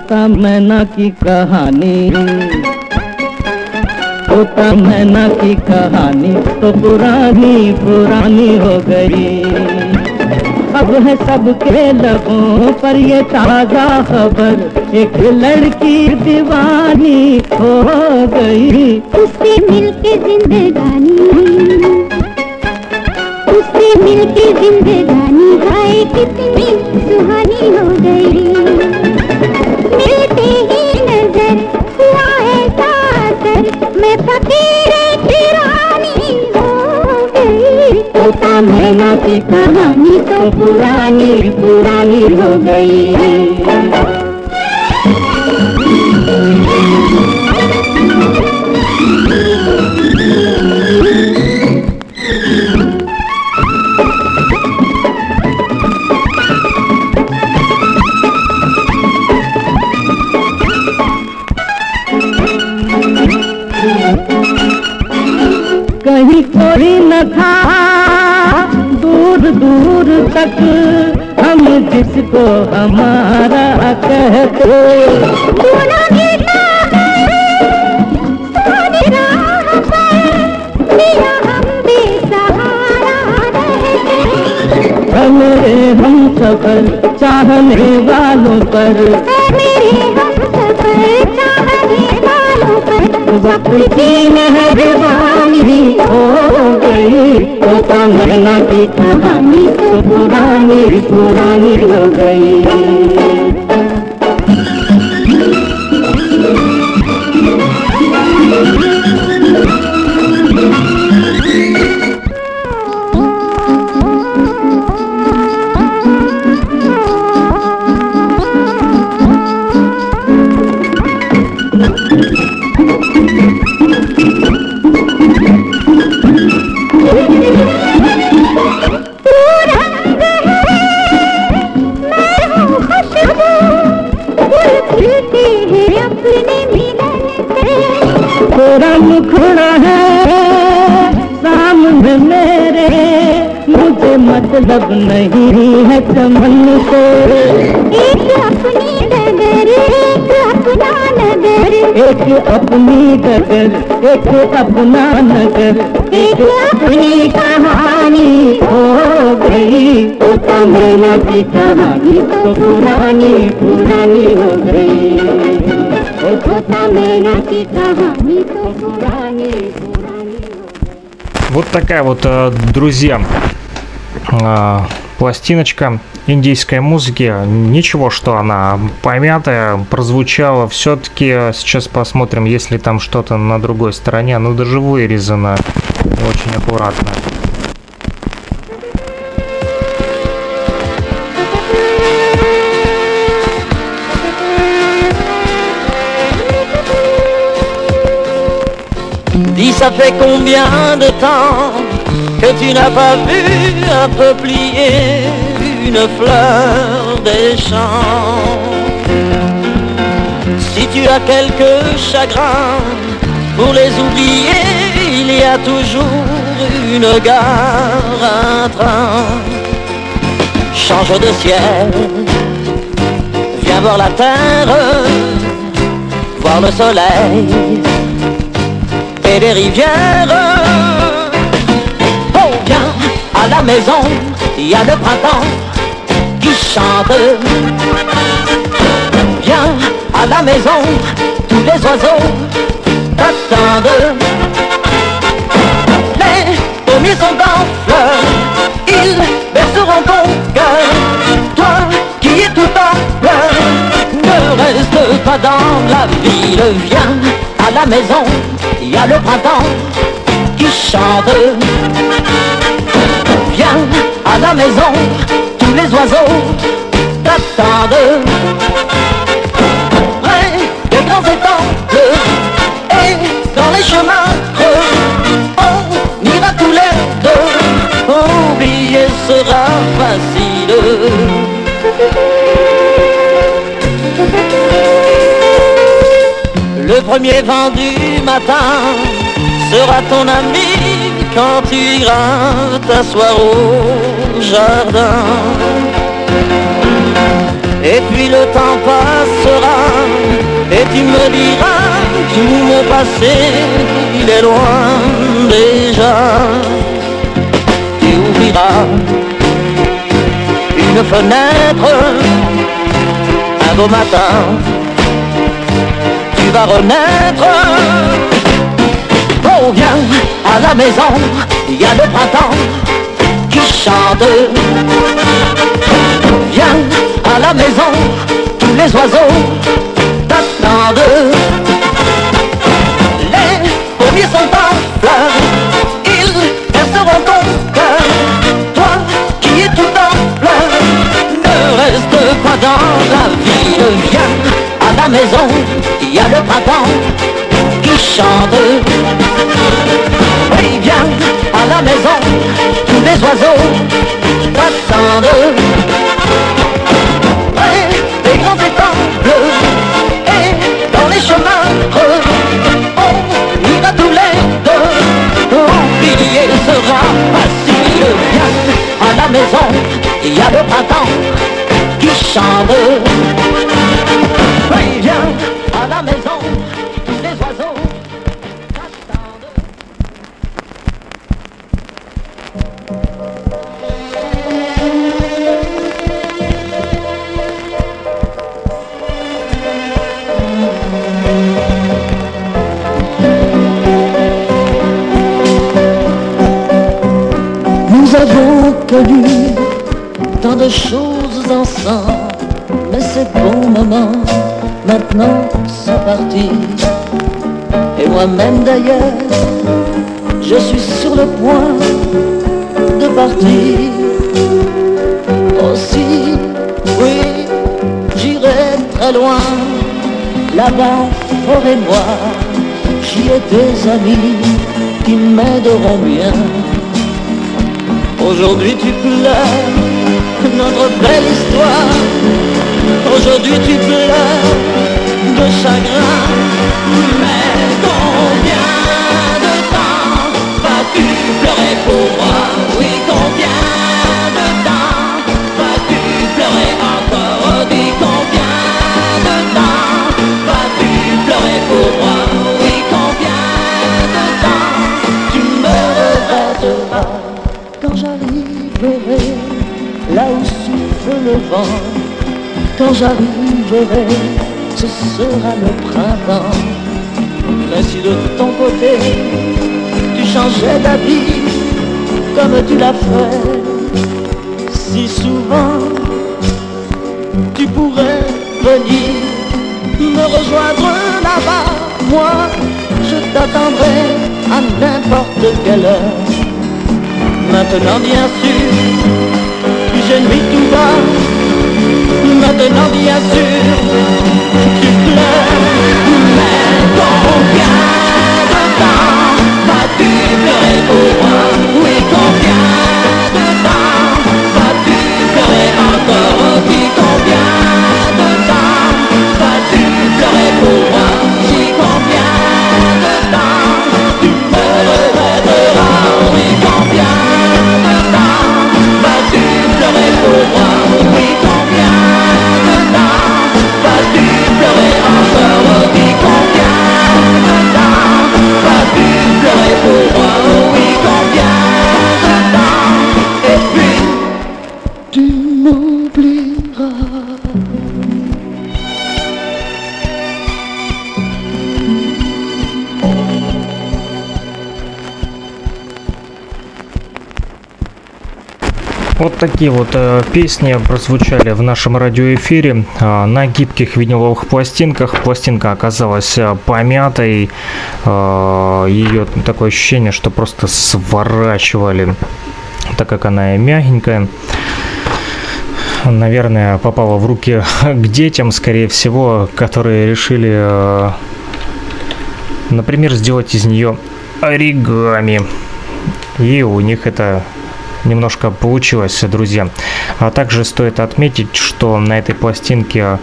तोता मैना की कहानी। तोता मैना की कहानी तो पुरानी पुरानी हो गई। अब है सबके लबों पर ये ताज़ा खबर। एक लड़की दीवानी हो गई। उससे मिलके जिंदगानी। उससे मिलके जिंदगानी। हाय कितनी सुहानी हो गई। की कहानी तो पुरानी पुरानी हो गई। कहीं कोई तक हम जिसको हमारा कहते। मेरे हम सफल चाहने वालों पर। मेरे हम सफल चाहने वालों पर। वक्त की है कहानी तो पुरानी पुरानी हो गई। मतलब नहीं है चमन से एक अपनी डगर एक अपना नगर एक अपनी डगर एक अपना नगर एक अपनी कहानी हो गई तो मैना की कहानी तो पुरानी पुरानी हो गई होता मैना की कहानी तो पुरानी पुरानी Вот такая вот, э, друзья, э, а, пластиночка индийской музыки. Ничего, что она помятая, прозвучала. Все-таки сейчас посмотрим, есть ли там что-то на другой стороне. Ну, даже вырезано очень аккуратно. Ça fait combien de temps que tu n'as pas vu un peuplier, une fleur des champs Si tu as quelques chagrins pour les oublier, il y a toujours une gare, un train. Change de ciel, viens voir la terre, voir le soleil et les rivières. La maison, il y a le printemps qui chante. Viens à la maison, tous les oiseaux t'attendent. Les pommiers sont en fleurs, ils berceront ton cœur. Toi qui es tout en pleurs, ne reste pas dans la ville, viens à la maison, il y a le printemps qui chante. À la maison, tous les oiseaux t'attendent. Près des grands étangs bleus et dans les chemins creux, on ira tous les deux. Oublier sera facile. Le premier vent du matin sera ton ami quand tu iras t'asseoir au jardin. Et puis le temps passera et tu me diras tout mon passé, il est loin déjà. Tu ouvriras une fenêtre un beau matin, tu vas renaître. Viens à la maison, il y a le printemps qui chante. Viens à la maison, tous les oiseaux t'attendent. Les pommiers sont en fleurs, ils berceront ton cœur. Toi qui es tout en pleurs, ne reste pas dans la ville, viens à la maison, il y a le printemps chante. Oui, viens à la maison, tous les oiseaux t'attendent. Ouais, les grands étangs bleus et dans les chemins creux, on ira tous les deux. Oublier sera facile, viens à la maison, il y a le printemps qui chante. Moi-même d'ailleurs, je suis sur le point de partir. Aussi, oui, j'irai très loin, là-bas, forêt noire, j'y ai des amis qui m'aideront bien. Aujourd'hui tu pleures notre belle histoire. Aujourd'hui tu pleures de chagrin. Quand j'arriverai là où souffle le vent, quand j'arriverai, ce sera le printemps. Mais si de ton côté tu changeais d'habit Comme tu l'as fait si souvent, tu pourrais venir me rejoindre là-bas. Moi, je t'attendrai à n'importe quelle heure. Maintenant bien sûr, je nuis tout bas. Maintenant bien sûr, tu pleures. Mais combien de temps Combien de temps vas-tu te Вот такие вот э, песни прозвучали в нашем радиоэфире э, на гибких виниловых пластинках. Пластинка оказалась э, помятой. Э, ее такое ощущение, что просто сворачивали, так как она мягенькая. Наверное, попала в руки к детям, скорее всего, которые решили, э, например, сделать из нее оригами. И у них это немножко получилось, друзья. А также стоит отметить, что на этой пластинке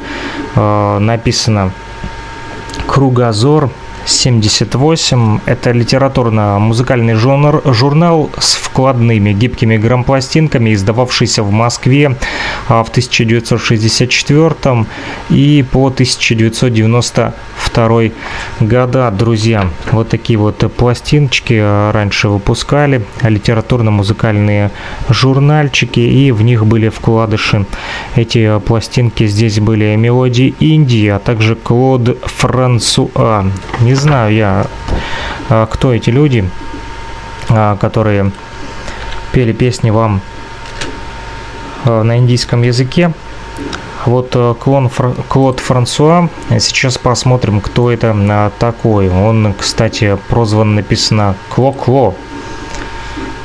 э, написано «Кругозор», 78. Это литературно-музыкальный журнал, с вкладными гибкими грампластинками, издававшийся в Москве а, в 1964 и по 1992 года, друзья. Вот такие вот пластиночки а, раньше выпускали, литературно-музыкальные журнальчики, и в них были вкладыши. Эти пластинки здесь были мелодии Индии, а также Клод Франсуа. Не знаю я, а, кто эти люди, которые пели песни вам а, на индийском языке. Вот клон Фр... Клод Франсуа. Сейчас посмотрим, кто это такой. Он, кстати, прозван написано Кло-Кло.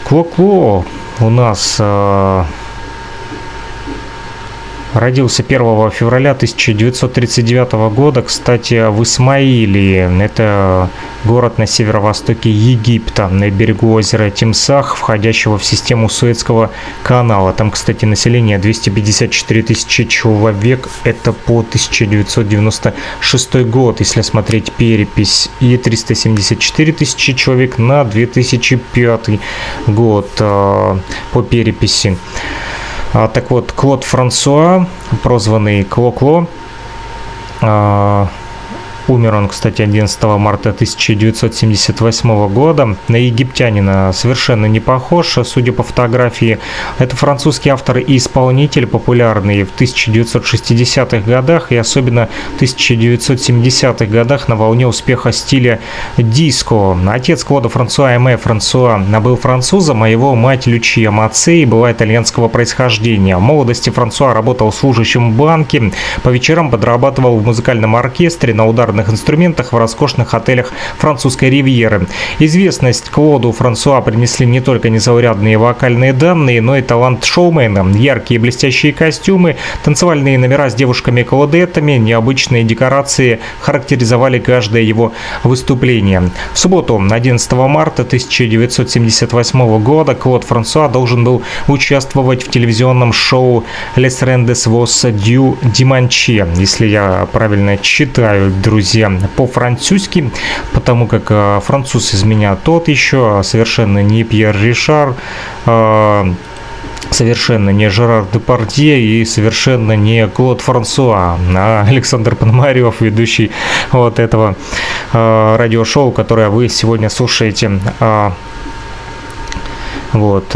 Кло-Кло у нас Родился 1 февраля 1939 года, кстати, в Исмаилии. Это город на северо-востоке Египта, на берегу озера Тимсах, входящего в систему Суэцкого канала. Там, кстати, население 254 тысячи человек. Это по 1996 год, если смотреть перепись. И 374 тысячи человек на 2005 год э, по переписи. А, так вот, Клод Франсуа, прозванный Кло-Кло, а, Умер он, кстати, 11 марта 1978 года. На египтянина совершенно не похож, судя по фотографии. Это французский автор и исполнитель, популярный в 1960-х годах и особенно в 1970-х годах на волне успеха стиля диско. Отец Клода Франсуа Эме Франсуа был французом, а его мать Лючия Мацей была итальянского происхождения. В молодости Франсуа работал служащим в банке, по вечерам подрабатывал в музыкальном оркестре на ударном ударных инструментах в роскошных отелях французской ривьеры. Известность Клоду Франсуа принесли не только незаурядные вокальные данные, но и талант шоумена, яркие блестящие костюмы, танцевальные номера с девушками-клодетами, необычные декорации характеризовали каждое его выступление. В субботу, 11 марта 1978 года, Клод Франсуа должен был участвовать в телевизионном шоу «Les Rendes Vos du Dimanche», если я правильно читаю, друзья друзья, по-французски, потому как э, француз из меня тот еще, совершенно не Пьер Ришар, э, совершенно не Жерар Депардье и совершенно не Клод Франсуа, а Александр Пономарев, ведущий вот этого э, радиошоу, которое вы сегодня слушаете. Э, вот,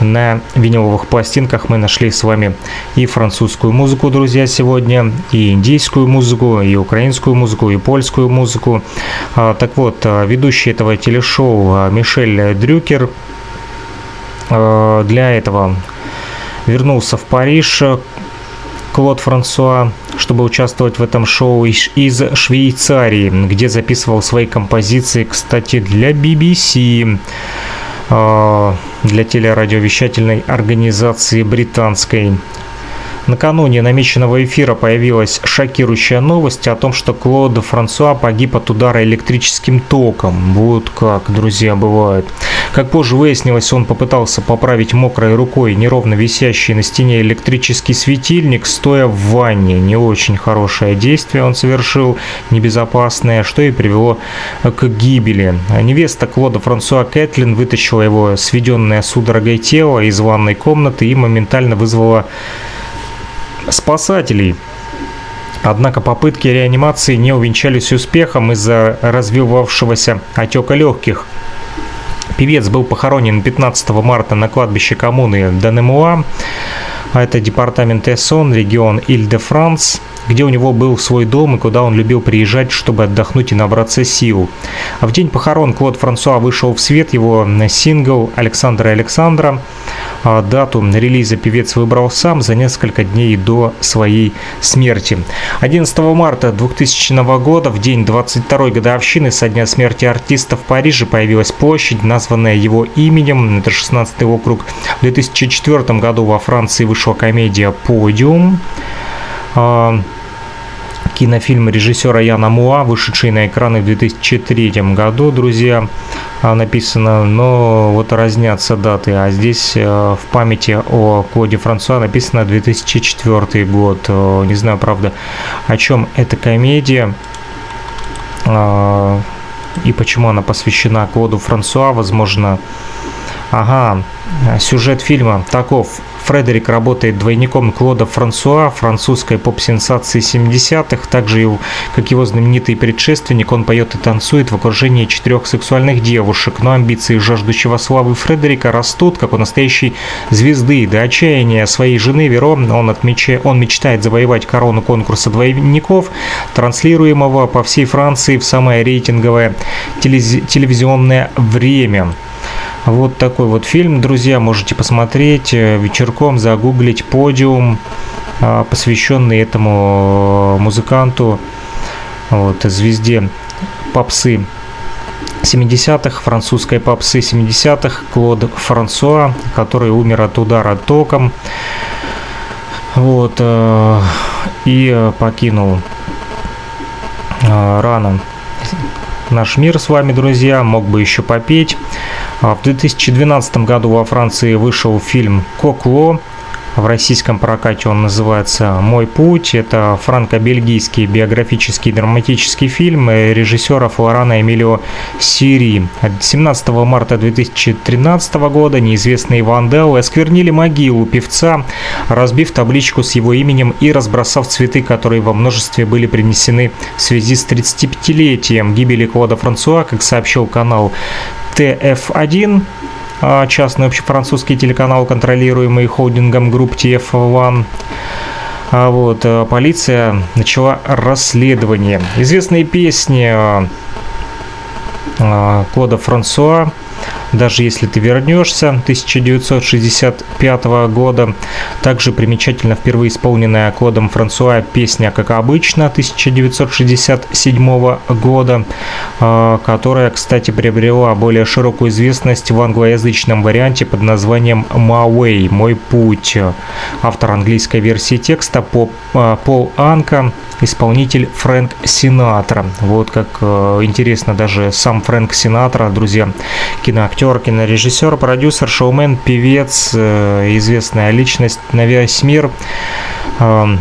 на виниловых пластинках мы нашли с вами и французскую музыку, друзья, сегодня, и индийскую музыку, и украинскую музыку, и польскую музыку. А, так вот, а, ведущий этого телешоу а, Мишель Дрюкер для этого вернулся в Париж Клод Франсуа, чтобы участвовать в этом шоу из Швейцарии, где записывал свои композиции, кстати, для BBC. А, для телерадиовещательной организации британской. Накануне намеченного эфира появилась шокирующая новость о том, что Клод Франсуа погиб от удара электрическим током. Вот как, друзья, бывает. Как позже выяснилось, он попытался поправить мокрой рукой неровно висящий на стене электрический светильник, стоя в ванне. Не очень хорошее действие он совершил, небезопасное, что и привело к гибели. Невеста Клода Франсуа Кэтлин вытащила его сведенное судорогой тело из ванной комнаты и моментально вызвала спасателей. Однако попытки реанимации не увенчались успехом из-за развивавшегося отека легких. Певец был похоронен 15 марта на кладбище коммуны Данемуа, а это департамент Эссон, регион Иль-де-Франс где у него был свой дом и куда он любил приезжать, чтобы отдохнуть и набраться сил. В день похорон Клод Франсуа вышел в свет его сингл «Александра и Александра». А, дату релиза певец выбрал сам за несколько дней до своей смерти. 11 марта 2000 года, в день 22-й годовщины со дня смерти артиста в Париже, появилась площадь, названная его именем. Это 16 округ. В 2004 году во Франции вышла комедия «Подиум». Кинофильм режиссера Яна Муа, вышедший на экраны в 2003 году, друзья, а, написано, но вот разнятся даты, а здесь э, в памяти о Клоде Франсуа написано 2004 год. Э, не знаю, правда, о чем эта комедия а, и почему она посвящена Клоду Франсуа, возможно, Ага, сюжет фильма таков. Фредерик работает двойником Клода Франсуа, французской поп-сенсации 70-х. Также, как его знаменитый предшественник, он поет и танцует в окружении четырех сексуальных девушек. Но амбиции жаждущего славы Фредерика растут, как у настоящей звезды. До отчаяния своей жены Веро он, отмеча... он мечтает завоевать корону конкурса двойников, транслируемого по всей Франции в самое рейтинговое телевизионное время. Вот такой вот фильм, друзья, можете посмотреть э, вечерком, загуглить подиум, а, посвященный этому музыканту, вот, звезде попсы 70-х, французской попсы 70-х, Клод Франсуа, который умер от удара током. Вот, э, и покинул э, рано наш мир с вами, друзья, мог бы еще попеть. А в 2012 году во Франции вышел фильм «Кокло», в российском прокате он называется «Мой путь». Это франко-бельгийский биографический драматический фильм режиссера Флорана Эмилио Сири. 17 марта 2013 года неизвестные вандалы осквернили могилу певца, разбив табличку с его именем и разбросав цветы, которые во множестве были принесены в связи с 35-летием гибели Клода Франсуа, как сообщил канал TF1. А, частный общефранцузский телеканал, контролируемый холдингом групп TF1. А вот, э, полиция начала расследование. Известные песни э, Клода Франсуа даже если ты вернешься 1965 года. Также примечательно впервые исполненная Клодом Франсуа песня «Как обычно» 1967 года, а, которая, кстати, приобрела более широкую известность в англоязычном варианте под названием «My Way» – «Мой путь». Автор английской версии текста а, Пол Анка исполнитель Фрэнк Синатра. Вот как э, интересно, даже сам Фрэнк Синатра, друзья, киноактер, кинорежиссер, продюсер, шоумен, певец, э, известная личность на весь мир. Э,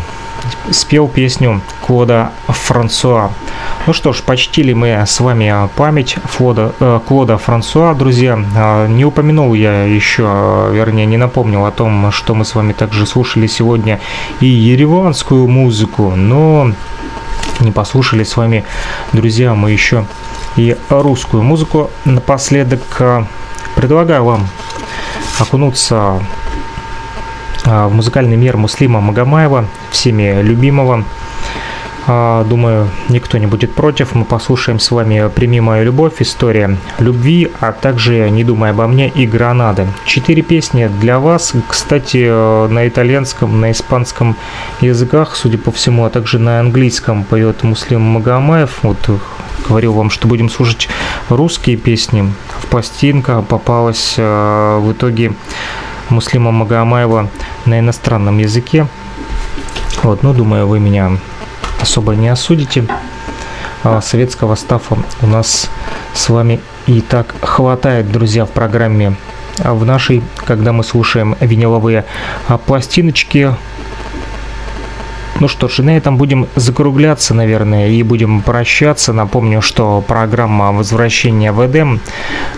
спел песню Клода Франсуа. Ну что ж, почтили мы с вами память Флода, э, Клода Франсуа, друзья. Э, не упомянул я еще, вернее, не напомнил о том, что мы с вами также слушали сегодня и ереванскую музыку, но не послушали с вами, друзья, мы еще и русскую музыку. Напоследок э, предлагаю вам окунуться а, в музыкальный мир Муслима Магомаева, всеми любимого. А, думаю, никто не будет против. Мы послушаем с вами «Прими мою любовь», «История любви», а также «Не думай обо мне» и «Гранады». Четыре песни для вас. Кстати, на итальянском, на испанском языках, судя по всему, а также на английском поет Муслим Магомаев. Вот говорил вам, что будем слушать русские песни. В пластинка попалась а, в итоге Муслима Магомаева на иностранном языке. Вот, ну, думаю, вы меня особо не осудите. А советского стафа у нас с вами и так хватает, друзья, в программе в нашей, когда мы слушаем виниловые пластиночки ну что ж, на этом будем закругляться, наверное, и будем прощаться. Напомню, что программа «Возвращение в Эдем»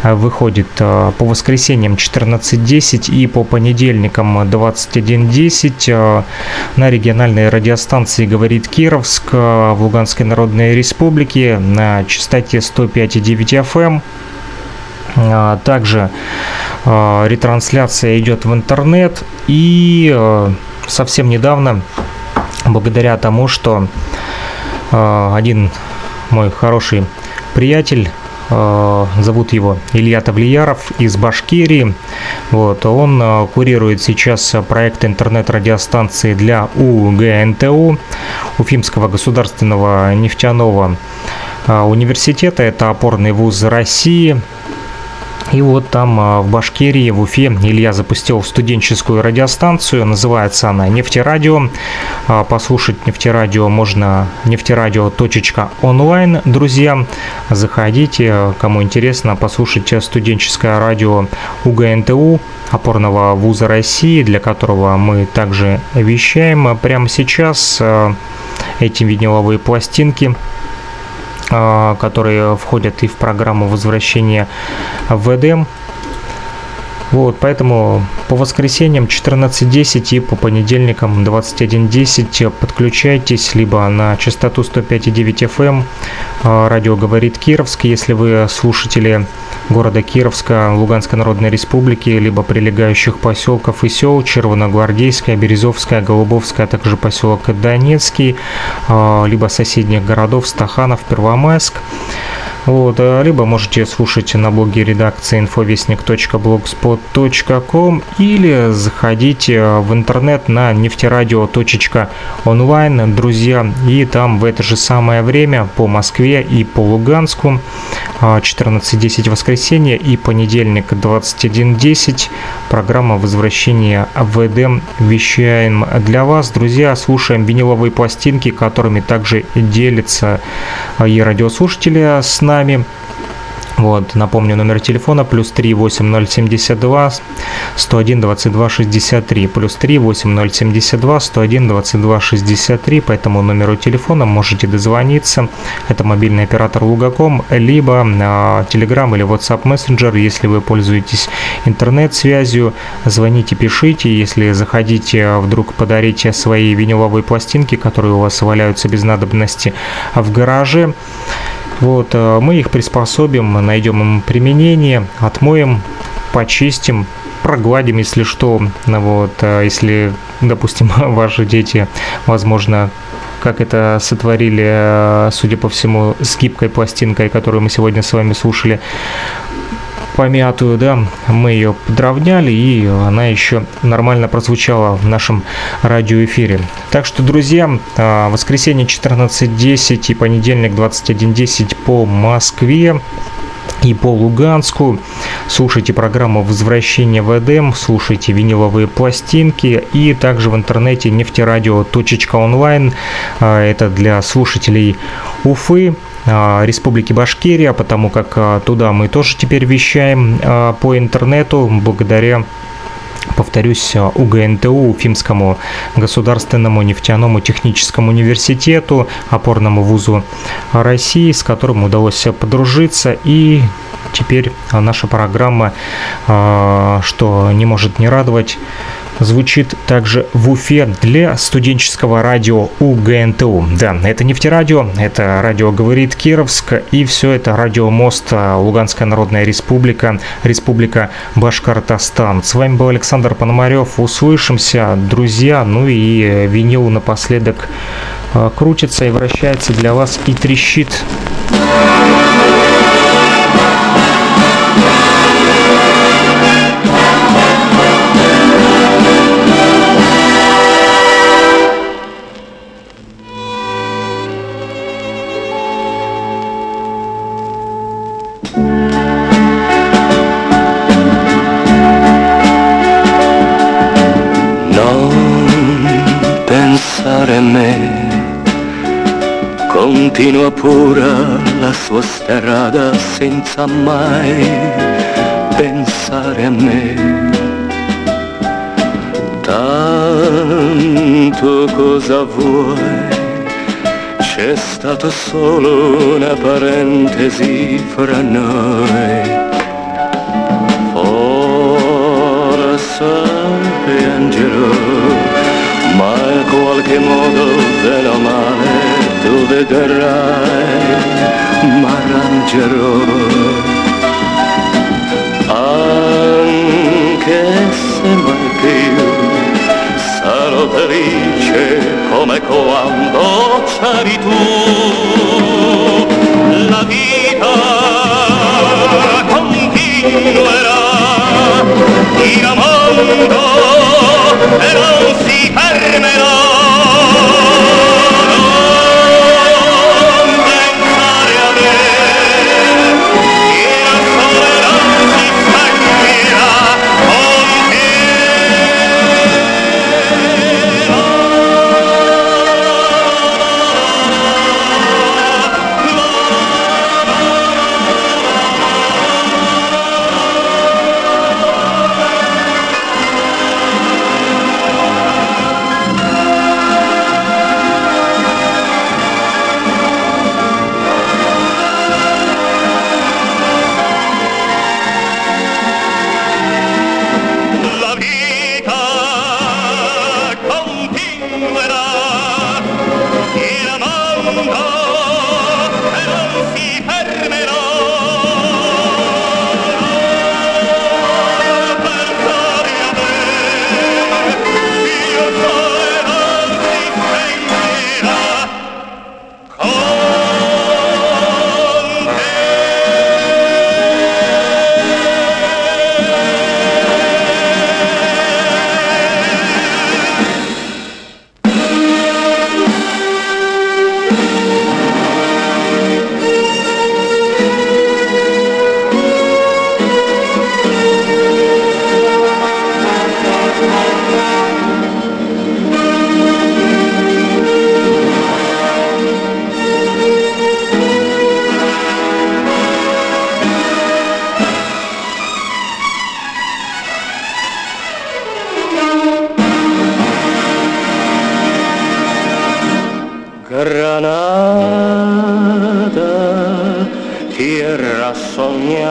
выходит э, по воскресеньям 14.10 и по понедельникам 21.10 э, на региональной радиостанции «Говорит Кировск» в Луганской Народной Республике на частоте 105,9 FM. Эм. Также э, ретрансляция идет в интернет и совсем недавно благодаря тому, что э, один мой хороший приятель э, зовут его Илья Тавлияров из Башкирии. Вот, он э, курирует сейчас проект интернет-радиостанции для УГНТУ, Уфимского государственного нефтяного университета. Это опорный вуз России. И вот там а, в Башкирии, в Уфе Илья запустил студенческую радиостанцию. Называется она «Нефтерадио». А, послушать «Нефтерадио» можно нефтерадио.онлайн, друзья. Заходите, кому интересно, послушайте студенческое радио УГНТУ, опорного вуза России, для которого мы также вещаем прямо сейчас а, эти виниловые пластинки а, которые входят и в программу возвращения в ВДМ. Вот, поэтому по воскресеньям 14.10 и по понедельникам 21.10 подключайтесь либо на частоту 105.9 FM, а, радио говорит Кировск, если вы слушатели города Кировска, Луганской Народной Республики, либо прилегающих поселков и сел, Червоногвардейская, Березовская, Голубовская, а также поселок Донецкий, а, либо соседних городов Стаханов, Первомайск. Вот, а, либо можете слушать на блоге редакции infovестник.blogspot.com или заходите в интернет на нефтерадио.онлайн, друзья, и там в это же самое время по Москве и по Луганску 14.10 а, воскресенье и понедельник 21.10 программа возвращения в Эдем вещаем для вас, друзья, слушаем виниловые пластинки, которыми также делятся и радиослушатели с нами нами. Вот, напомню, номер телефона плюс 3 8072 101 22 63 плюс 3 8072 101 22 63 по этому номеру телефона можете дозвониться. Это мобильный оператор Лугаком, либо э, Telegram или WhatsApp Messenger, если вы пользуетесь интернет-связью. Звоните, пишите. Если заходите вдруг подарить свои виниловые пластинки, которые у вас валяются без надобности в гараже, вот, э, мы их приспособим, найдем им применение, отмоем, почистим, прогладим, если что. Вот, э, если, допустим, [LAUGHS] ваши дети, возможно, как это сотворили, э, судя по всему, с гибкой пластинкой, которую мы сегодня с вами слушали, помятую, да, мы ее подровняли, и она еще нормально прозвучала в нашем радиоэфире. Так что, друзья, а, воскресенье 14.10 и понедельник 21.10 по Москве и по Луганску. Слушайте программу «Возвращение в Эдем», слушайте виниловые пластинки и также в интернете нефтерадио.онлайн. А, это для слушателей Уфы. А, Республики Башкирия, потому как а, туда мы тоже теперь вещаем а, по интернету благодаря повторюсь, УГНТУ, Уфимскому государственному нефтяному техническому университету, опорному вузу России, с которым удалось подружиться. И теперь наша программа, что не может не радовать, звучит также в Уфе для студенческого радио УГНТУ. Да, это нефтерадио, это радио «Говорит Кировск», и все это радио «Мост», Луганская Народная Республика, Республика Башкортостан. С вами был Александр Пономарев. Услышимся, друзья. Ну и винил напоследок э, крутится и вращается для вас и трещит. Continua pure la sua strada senza mai pensare a me. Tanto cosa vuoi? C'è stato solo una parentesi fra noi. Forse piangerò, ma in qualche modo bene o male vedrai, ma arrangerò. Anche se mai più sarò felice come quando c'eri tu. La vita continuerà in amando e non si fermerà.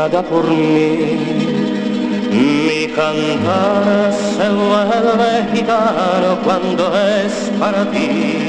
Por mí. Mi cantar se vuelve gitano cuando es para ti.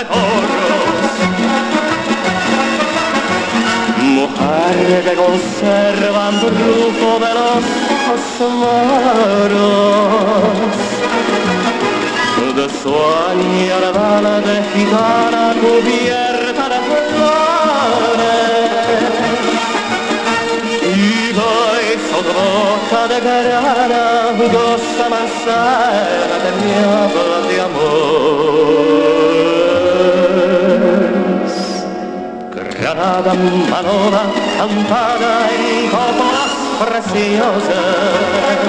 De toros. Que conserva brujo de los ojos moros. De sueño la bala de gitana cubierta de flores. Y voy sobre boca de grana, goza manzana de mi habla de amor. Granada manora, cantada en copas preciosas.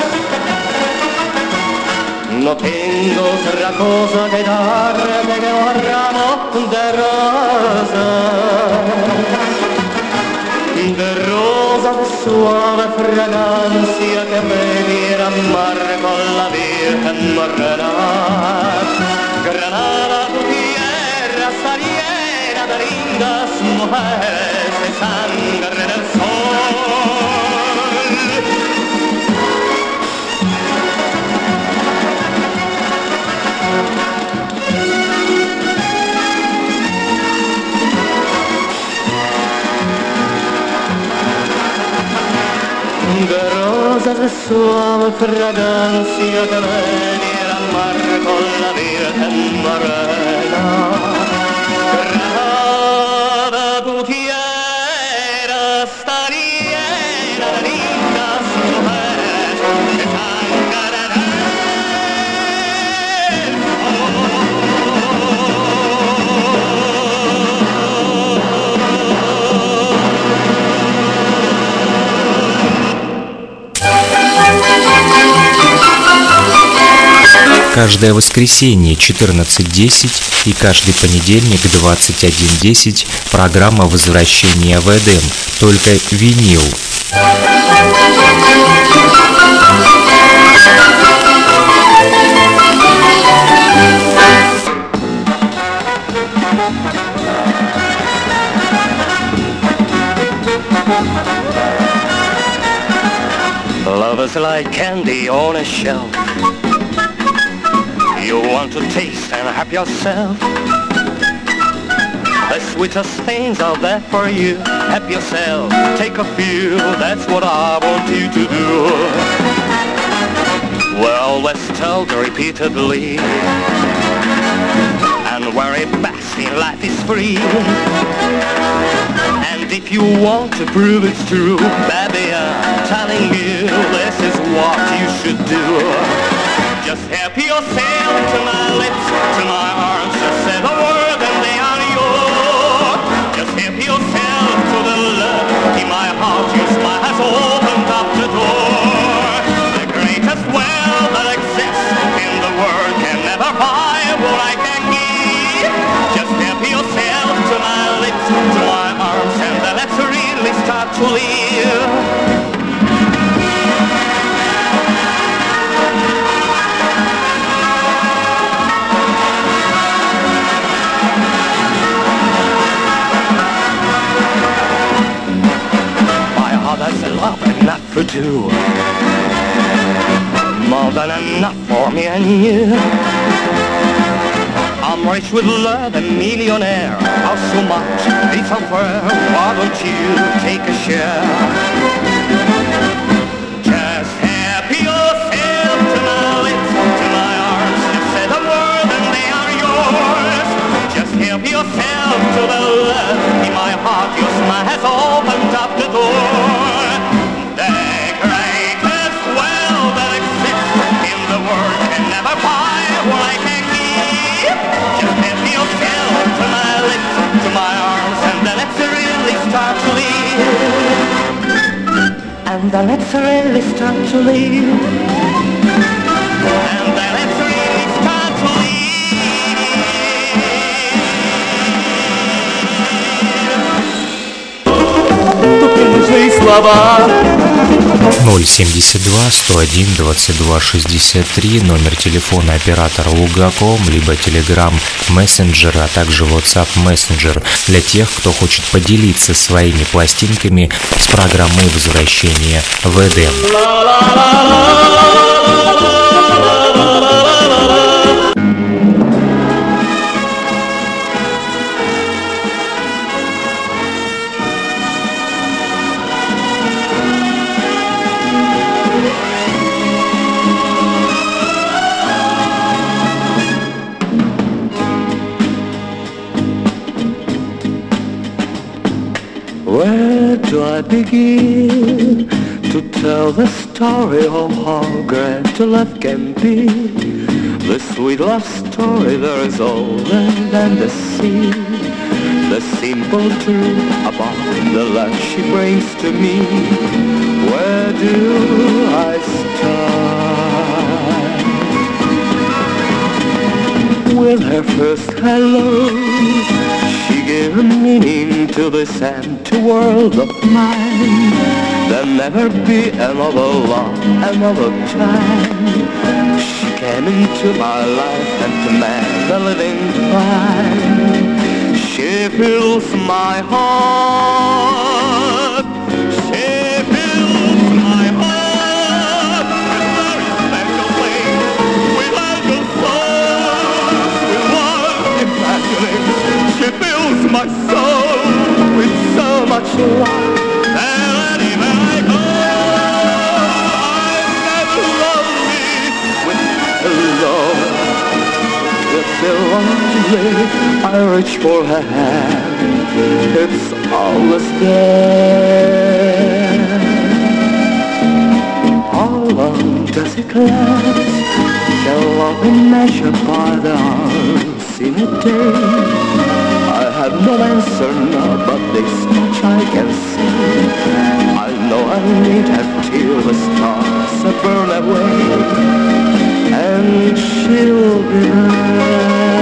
No tengo otra cosa que darte que un ramo de rosas de rosa de suave fragancia que me diera mar con la Virgen Morena. Granada, lindas mujeres de sangre del sol. de rosas de suave fragancia que veniera mar con la Virgen Morena. Каждое воскресенье 14.10 и каждый понедельник 21.10 программа «Возвращение в Эдем». Только винил. Love is like candy on a shelf. To taste and help yourself. The sweetest things are there for you. Help yourself, take a few. That's what I want you to do. We're always told repeatedly. And worry best in life is free. And if you want to prove it's true, baby, I'm telling you, this is what you should do. Just help yourself to my lips, to my arms, just say the word and they are yours. Just help yourself to the love in my heart, your smile has opened up the door. The greatest well that exists in the world can never buy what I can give. Just help yourself to my lips, to my arms, and let's really start to live. Love enough for two. More than enough for me and you. I'm rich with love and millionaire. How so much? It's unfair. Why don't you take a share? Just yourself to my lips, to my arms. Word and they are yours. Just yourself to the love in my heart. Your smile has opened up the door. never buy what I can give. Just help yourself to my lips, to my arms, and then let's really start to live. And then let's really start to live. And then let's really start to Тупейшие слова 072 101 22 63 номер телефона оператора Лугаком, либо Telegram Messenger, а также WhatsApp Messenger для тех, кто хочет поделиться своими пластинками с программой возвращения в Эдем. Begin to tell the story of how great love can be? The sweet love story there is older than the sea. The simple truth about the love she brings to me. Where do I start? With her first hello, a meaning to this empty world of mine. There'll never be another love, another time. She came into my life and commanded the living fire. She fills my heart. She fills my heart my soul with so much love. I go, I never lonely with her love. I reach for her hand, it's always there. How long does it last? Can love be measured by the hours in a day? I have no answer now, but this much I can say. I know I need her till the stars burn away, and she'll be there.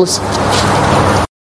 pessoas.